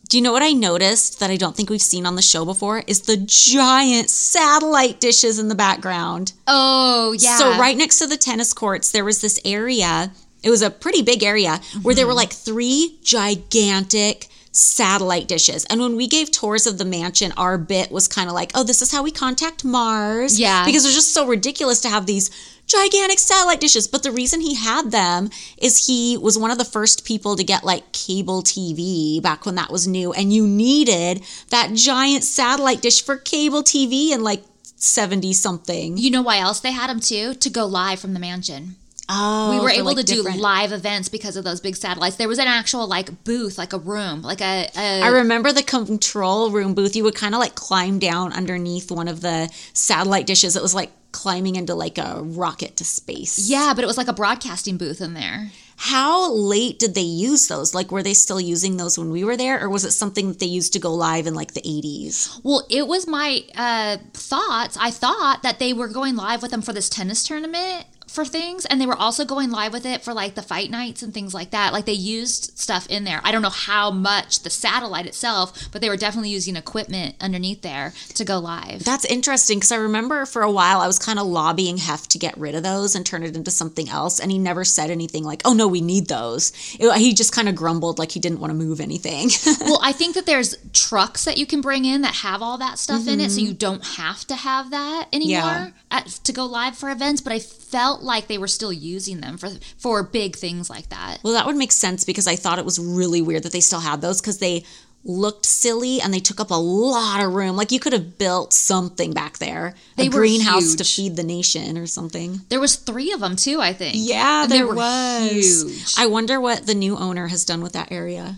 Do you know what I noticed that I don't think we've seen on the show before? Is the giant satellite dishes in the background. Oh yeah. So right next to the tennis courts, there was this area. It was a pretty big area where Mm-hmm. there were like three gigantic satellite dishes. And when we gave tours of the mansion, our bit was kind of like, oh, this is how we contact Mars. Yeah. Because it was just so ridiculous to have these gigantic satellite dishes. But the reason he had them is he was one of the first people to get like cable TV back when that was new. And you needed that giant satellite dish for cable TV in like 70 something. You know why else they had them too? To go live from the mansion. Oh, we were able like, to do live events because of those big satellites. There was an actual like booth, like a room, like a. a I remember the control room booth. You would kind of like climb down underneath one of the satellite dishes. It was like climbing into like a rocket to space. yeah, but it was like a broadcasting booth in there. How late did they use those? Like, were they still using those when we were there, or was it something that they used to go live in like the 80s? Well, it was my uh, thoughts. I thought that they were going live with them for this tennis tournament for things, and they were also going live with it for like the fight nights and things like that. Like they used stuff in there. I don't know how much the satellite itself, but they were definitely using equipment underneath there to go live. That's interesting because I remember for a while I was kind of lobbying Hef to get rid of those and turn it into something else, and he never said anything like, "Oh no, we need those." It- he just kind of grumbled like he didn't want to move anything. well, I think that there's trucks that you can bring in that have all that stuff in it, so mm-hmm. you don't have to have that anymore Yeah. at, to go live for events. But I felt like they were still using them for for big things like that. Well, that would make sense because I thought it was really weird that they still had those because they looked silly and they took up a lot of room. Like you could have built something back there, They a were greenhouse to feed the nation or something. There was three of them too, I think. Yeah, And they there were was. huge. I wonder what the new owner has done with that area.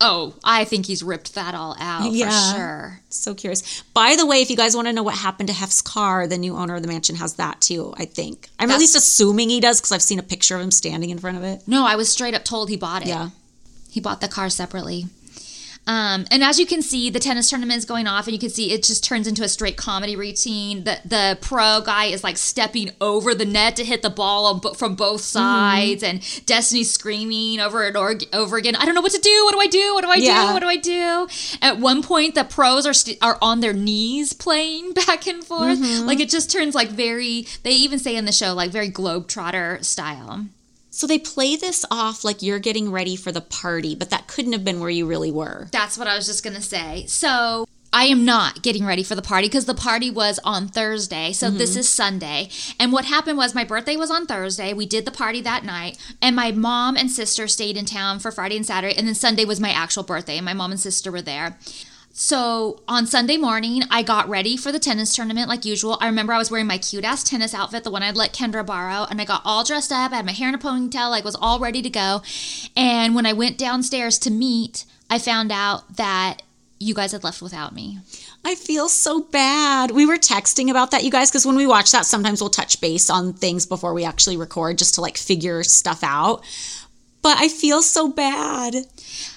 Oh, I think he's ripped that all out Yeah. for sure. So curious. By the way, if you guys want to know what happened to Hef's car, the new owner of the mansion has that too. I think. I'm at least assuming he does because I've seen a picture of him standing in front of it. No, I was straight up told he bought it. Yeah. He bought the car separately. Um, and as you can see, the tennis tournament is going off, and you can see it just turns into a straight comedy routine. The the pro guy is like stepping over the net to hit the ball on, from both sides, and Destiny screaming over and or- over again. I don't know what to do. What do I do? What do I Yeah. do? What do I do? At one point, the pros are st- are on their knees playing back and forth. Like it just turns like very. They even say in the show like very globetrotter style. So they play this off like you're getting ready for the party, but that couldn't have been where you really were. That's what I was just gonna say. So I am not getting ready for the party because the party was on Thursday. So mm-hmm. this is Sunday. And what happened was my birthday was on Thursday. We did the party that night. And my mom and sister stayed in town for Friday and Saturday. And then Sunday was my actual birthday. And my mom and sister were there. So on Sunday morning, I got ready for the tennis tournament like usual. I remember I was wearing my cute ass tennis outfit, the one I'd let Kendra borrow, and I got all dressed up. I had my hair in a ponytail, like was all ready to go. And when I went downstairs to meet, I found out that you guys had left without me. I feel so bad. We were texting about that, you guys, because when we watch that, sometimes we'll touch base on things before we actually record just to like figure stuff out. But I feel so bad.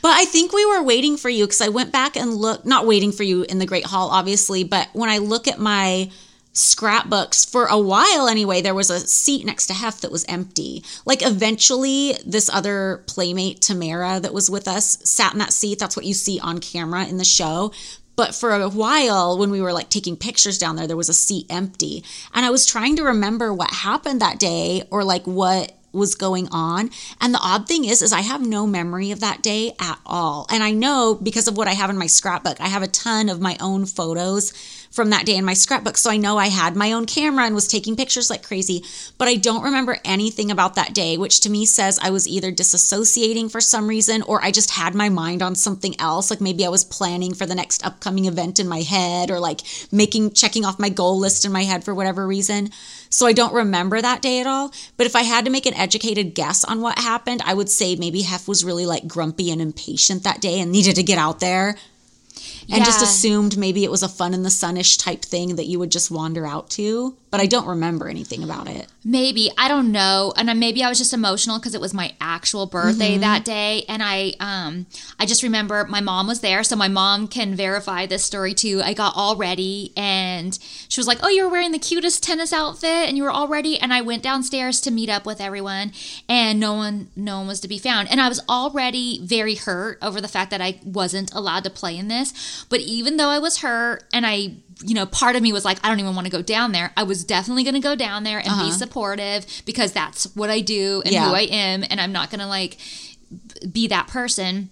But I think we were waiting for you because I went back and looked, not waiting for you in the Great Hall, obviously, but when I look at my scrapbooks for a while anyway there was a seat next to hef that was empty like eventually this other playmate tamara that was with us sat in that seat that's what you see on camera in the show But for a while, when we were like taking pictures down there, there was a seat empty. And I was trying to remember what happened that day or like what was going on. And the odd thing is, is I have no memory of that day at all. And I know because of what I have in my scrapbook, I have a ton of my own photos from that day in my scrapbook. So I know I had my own camera and was taking pictures like crazy, but I don't remember anything about that day, which to me says I was either disassociating for some reason or I just had my mind on something else. Like maybe I was planning for the next upcoming event in my head or like making, checking off my goal list in my head for whatever reason. So I don't remember that day at all. But if I had to make an educated guess on what happened, I would say maybe Hef was really like grumpy and impatient that day and needed to get out there and just assumed maybe it was a fun in the sunish type thing that you would just wander out to. But I don't remember anything about it. Maybe I don't know, and maybe I was just emotional because it was my actual birthday Mm-hmm. that day, and I um I just remember my mom was there, so my mom can verify this story too. I got all ready, and she was like, "Oh, you were wearing the cutest tennis outfit, and you were all ready." And I went downstairs to meet up with everyone, and no one no one was to be found, and I was already very hurt over the fact that I wasn't allowed to play in this. But even though I was hurt, and I you know, part of me was like, I don't even want to go down there. I was definitely going to go down there and be uh-huh. supportive because that's what I do and Yeah. who I am. And I'm not going to like be that person.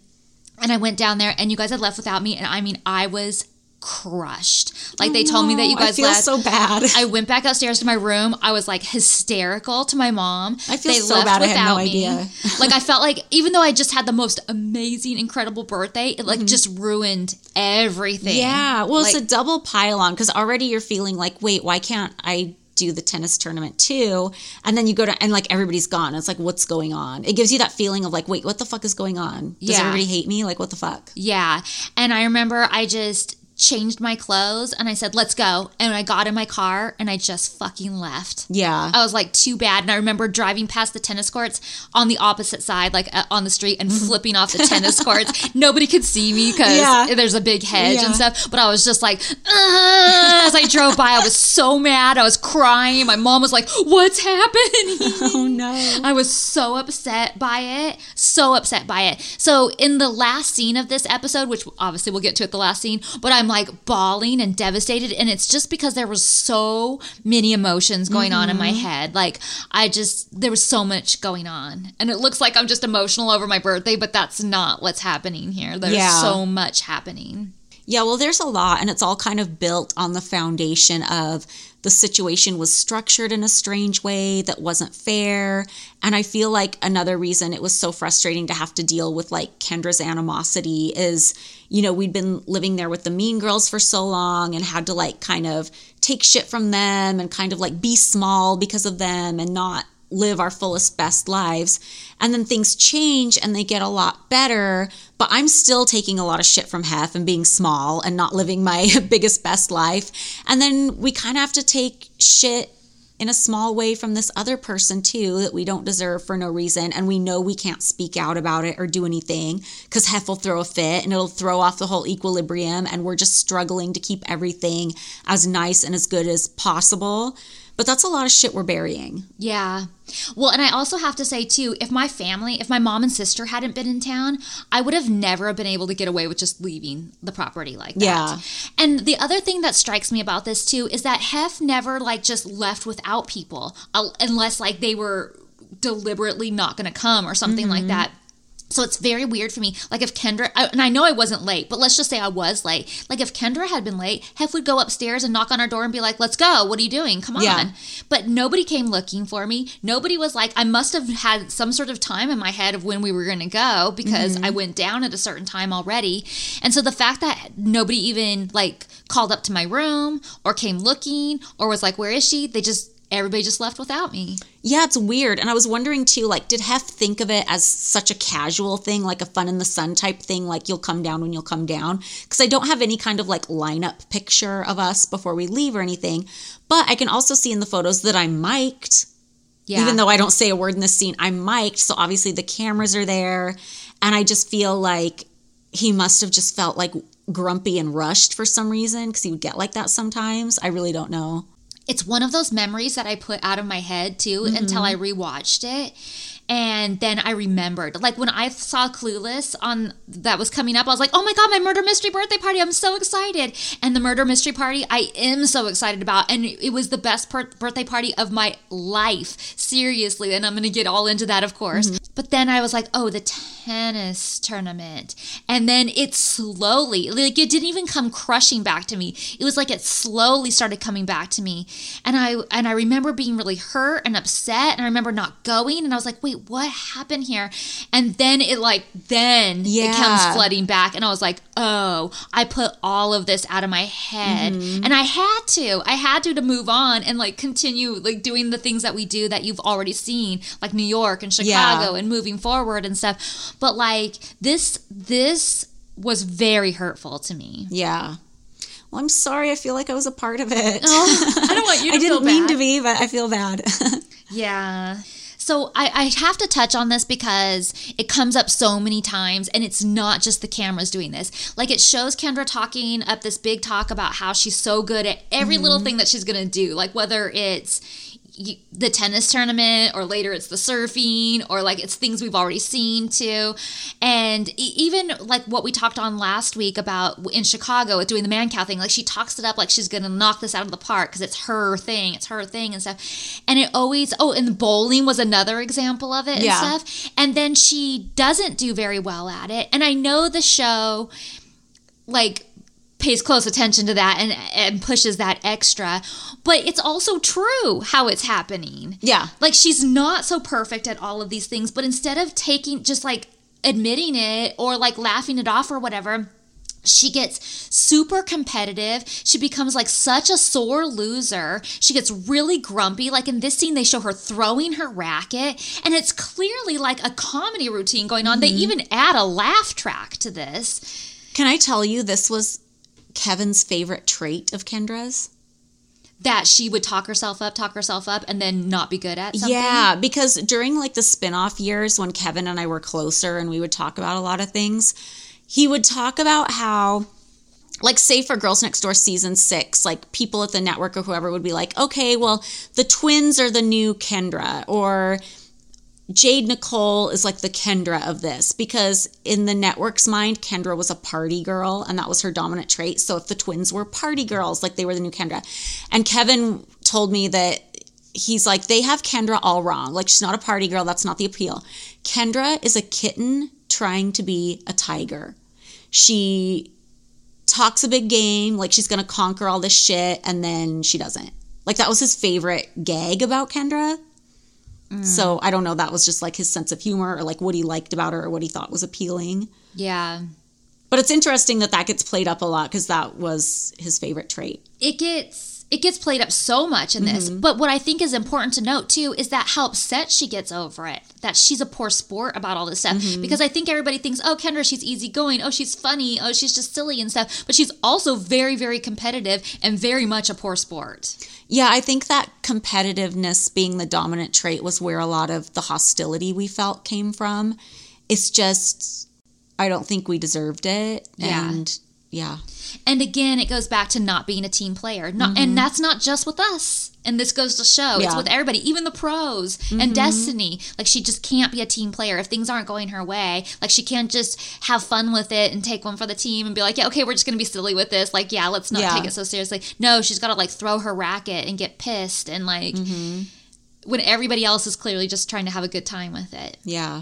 And I went down there and you guys had left without me. And I mean, I was crushed. Like they told me that you I guys feel left. so bad. I went back upstairs to my room. I was like hysterical to my mom. I feel so bad I had no without me. idea. like I felt like even though I just had the most amazing, incredible birthday, it like just ruined everything. Mm-hmm. Yeah. Well, it's a double pile on because already you're feeling like, wait, why can't I do the tennis tournament too? And then you go to, and like everybody's gone. It's like, what's going on? It gives you that feeling of like, wait, what the fuck is going on? Does Yeah. everybody hate me? Like, what the fuck? Yeah. And I remember I just changed my clothes and I said, let's go. And I got in my car and I just fucking left. Yeah. I was like, too bad. And I remember driving past the tennis courts on the opposite side, like uh, on the street, and flipping off the tennis courts. Nobody could see me because Yeah. there's a big hedge Yeah. and stuff. But I was just like, "Ugh," as I drove by, I was so mad. I was crying. My mom was like, what's happening? oh no. I was so upset by it, so upset by it. So in the last scene of this episode, which obviously we'll get to at the last scene, but I'm like bawling and devastated, and it's just because there was so many emotions going on in my mm-hmm. head. Like I just there was so much going on, and it looks like I'm just emotional over my birthday, but that's not what's happening here. There's Yeah. so much happening. Yeah, well, there's a lot, and it's all kind of built on the foundation of the situation was structured in a strange way that wasn't fair. And I feel like another reason it was so frustrating to have to deal with like Kendra's animosity is, you know, we'd been living there with the mean girls for so long and had to like kind of take shit from them and kind of like be small because of them and not live our fullest best lives. And then things change and they get a lot better but i'm still taking a lot of shit from hef and being small and not living my biggest best life. And then we kind of have to take shit in a small way from this other person too that we don't deserve for no reason. And we know we can't speak out about it or do anything because hef will throw a fit and it'll throw off the whole equilibrium and we're just struggling to keep everything as nice and as good as possible but that's a lot of shit we're burying Yeah. Well, and I also have to say too, if my family, if my mom and sister hadn't been in town, I would have never been able to get away with just leaving the property like that. Yeah. And the other thing that strikes me about this too is that Hef never like just left without people, uh, unless like they were deliberately not going to come or something like that. So it's very weird for me. Like if Kendra, I, and I know I wasn't late, but let's just say I was late. Like if Kendra had been late, Hef would go upstairs and knock on our door and be like, "Let's go. What are you doing? Come on." Yeah. But nobody came looking for me. Nobody was like, I must have had some sort of time in my head of when we were going to go because mm-hmm. I went down at a certain time already. And so the fact that nobody even like called up to my room or came looking or was like, "Where is she?" They just everybody just left without me. Yeah, it's weird. And I was wondering too, like, did Hef think of it as such a casual thing, like a fun in the sun type thing, like you'll come down when you'll come down? Because I don't have any kind of like lineup picture of us before we leave or anything. But I can also see in the photos that I'm mic'd. Yeah. Even though I don't say a word in this scene, I'm mic'd. So obviously the cameras are there. And I just feel like he must have just felt like grumpy and rushed for some reason because he would get like that sometimes. I really don't know. It's one of those memories that I put out of my head too until mm-hmm. I rewatched it. And then I remembered, like when I saw Clueless on that was coming up, I was like, oh my God, my murder mystery birthday party. I'm so excited. And the murder mystery party, I am so excited about. And it was the best per- birthday party of my life. Seriously. And I'm going to get all into that, of course. Mm-hmm. But then I was like, oh, the tennis tournament. And then it slowly, like it didn't even come crushing back to me. It was like it slowly started coming back to me. And I and I remember being really hurt and upset and I remember not going and I was like, "Wait, what happened here?" And then it like then it Yeah. comes flooding back and I was like, "Oh, I put all of this out of my head." Mm-hmm. And I had to. I had to to move on and like continue like doing the things that we do that you've already seen, like New York and Chicago Yeah. and moving forward and stuff. But like this this was very hurtful to me. Yeah. Well, I'm sorry. I feel like I was a part of it. I don't want you to I didn't mean to be, but I feel bad. Yeah. So I, I have to touch on this because it comes up so many times and it's not just the cameras doing this. Like it shows Kendra talking up this big talk about how she's so good at every little mm-hmm. thing that she's to do. Like whether it's y- the tennis tournament or later it's the surfing or like it's things we've already seen too. And even like what we talked on last week about in Chicago with doing the Mancow thing, like she talks it up like she's going to knock this out of the park because it's her thing, it's her thing and stuff. And it always, oh, and bowling was another example of it and Yeah. stuff. And then she doesn't do very well at it. And I know the show, like, pays close attention to that and, and pushes that extra. But it's also true how it's happening. Yeah. Like she's not so perfect at all of these things, but instead of taking just like admitting it or like laughing it off or whatever, she gets super competitive. She becomes like such a sore loser. She gets really grumpy. Like in this scene, they show her throwing her racket, and it's clearly like a comedy routine going on. They mm-hmm. even add a laugh track to this. Can I tell you this was Kevin's favorite trait of Kendra's? That she would talk herself up, talk herself up, and then not be good at something. Yeah, because during like the spin-off years when Kevin and I were closer and we would talk about a lot of things, he would talk about how like say for Girls Next Door season 6, like people at the network or whoever would be like, "Okay, well, the twins are the new Kendra or Jade Nicole is like the Kendra of this because in the network's mind, Kendra was a party girl and that was her dominant trait. So if the twins were party girls, like they were the new Kendra. And Kevin told me that he's like, they have Kendra all wrong. Like she's not a party girl. That's not the appeal. Kendra is a kitten trying to be a tiger. She talks a big game, like she's going to conquer all this shit, and then she doesn't. Like that was his favorite gag about Kendra. Mm. So I don't know. That was just like his sense of humor, or like what he liked about her, or what he thought was appealing. Yeah. But it's interesting that that gets played up a lot because that was his favorite trait. it gets it gets played up so much in this. Mm-hmm. But what I think is important to note too is that how upset she gets over it. That she's a poor sport about all this stuff. Mm-hmm. Because I think everybody thinks, oh, Kendra, she's easygoing. Oh, she's funny. Oh, she's just silly and stuff. But she's also very, very competitive and very much a poor sport. Yeah, I think that competitiveness being the dominant trait was where a lot of the hostility we felt came from. It's just, I don't think we deserved it. Yeah. And yeah. And again, it goes back to not being a team player. Not, And mm-hmm. that's not just with us. And this goes to show it's with everybody, even the pros and mm-hmm. Destiny. Like she just can't be a team player if things aren't going her way. Like she can't just have fun with it and take one for the team and be like, yeah, okay, we're just gonna be silly with this. Like, yeah, let's not Yeah. take it so seriously. No, she's got to like throw her racket and get pissed and like mm-hmm. when everybody else is clearly just trying to have a good time with it Yeah.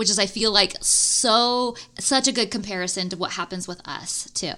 Which is I feel like so such a good comparison to what happens with us too.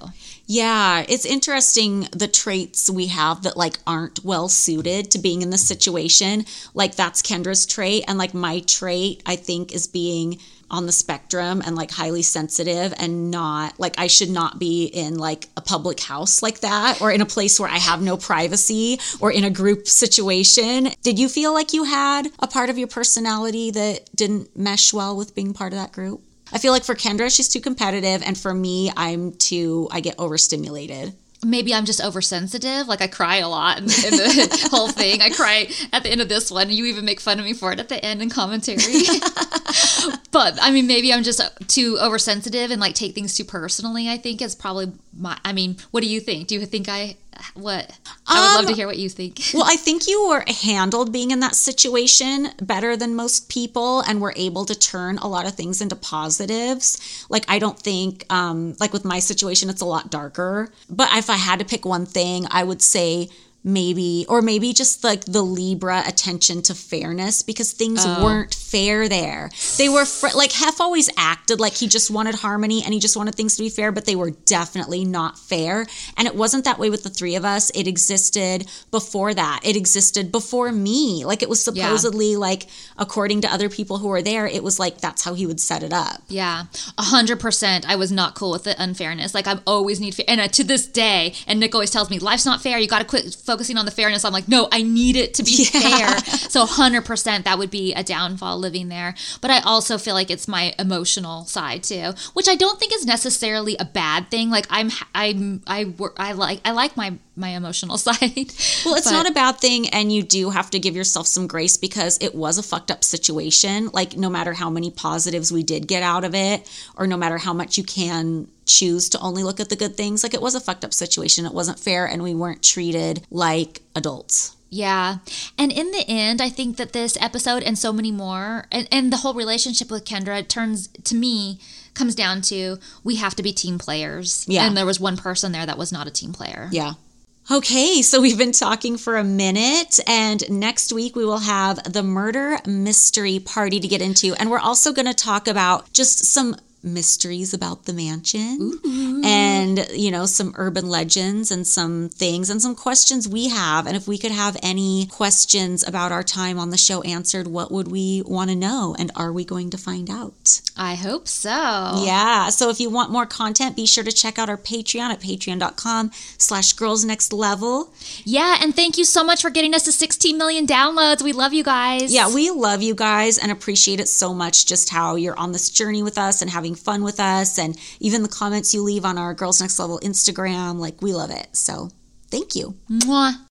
Yeah, it's interesting the traits we have that like aren't well suited to being in this situation. Like that's Kendra's trait and like my trait I think is being on the spectrum and like highly sensitive and not like I should not be in like a public house like that or in a place where I have no privacy or in a group situation. Did you feel like you had a part of your personality that didn't mesh well with being part of that group? I feel like for Kendra, she's too competitive, and for me, I'm too, I get overstimulated. Maybe I'm just oversensitive. Like I cry a lot in, in the whole thing. I cry at the end of this one, and you even make fun of me for it at the end in commentary. but I mean, maybe I'm just too oversensitive and like take things too personally. I think is probably my. I mean, what do you think? Do you think I what? I would love to Um, hear what you think. Well, I think you were handled being in that situation better than most people and were able to turn a lot of things into positives. Like, I don't think, um, like with my situation, it's a lot darker. But if I had to pick one thing, I would say maybe, or maybe just like the Libra attention to fairness because things weren't fair there. They were, fr- like, Hef always acted like he just wanted harmony and he just wanted things to be fair, but they were definitely not fair. And it wasn't that way with the three of us. It existed before that. It existed before me. Like, it was Yeah. supposedly like, according to other people who were there, it was like that's how he would set it up. Yeah, a hundred percent. I was not cool with the unfairness. Like I always need, fa- and uh, to this day, and Nick always tells me life's not fair. You got to quit focusing on the fairness. I'm like, no, I need it to be fair. So hundred percent, that would be a downfall living there. But I also feel like it's my emotional side too, which I don't think is necessarily a bad thing. Like I'm, I'm, I work, I like, I like my my emotional side. Well, it's But- not a bad thing, and you do have to give yourself some grace because it was a fucked up situation. Like, no matter how many positives we did get out of it, or no matter how much you can choose to only look at the good things, like, it was a fucked up situation. It wasn't fair, and we weren't treated like adults. Yeah. And in the end, I think that this episode and so many more, and, and the whole relationship with Kendra turns to me comes down to we have to be team players. Yeah. And there was one person there that was not a team player. Yeah. Okay, so we've been talking for a minute, and next week we will have the murder mystery party to get into. And we're also going to talk about just some mysteries about the mansion and, you know, some urban legends and some things and some questions we have. And if we could have any questions about our time on the show answered, what would we want to know? And are we going to find out? I hope so. Yeah. So if you want more content, be sure to check out our Patreon at patreon.com slash girls next level. Yeah. And thank you so much for getting us to 16 million downloads. We love you guys. Yeah, we love you guys and appreciate it so much just how you're on this journey with us and having fun with us and even the comments you leave on our Girls Next Level Instagram. Like, we love it. So thank you. Mwah.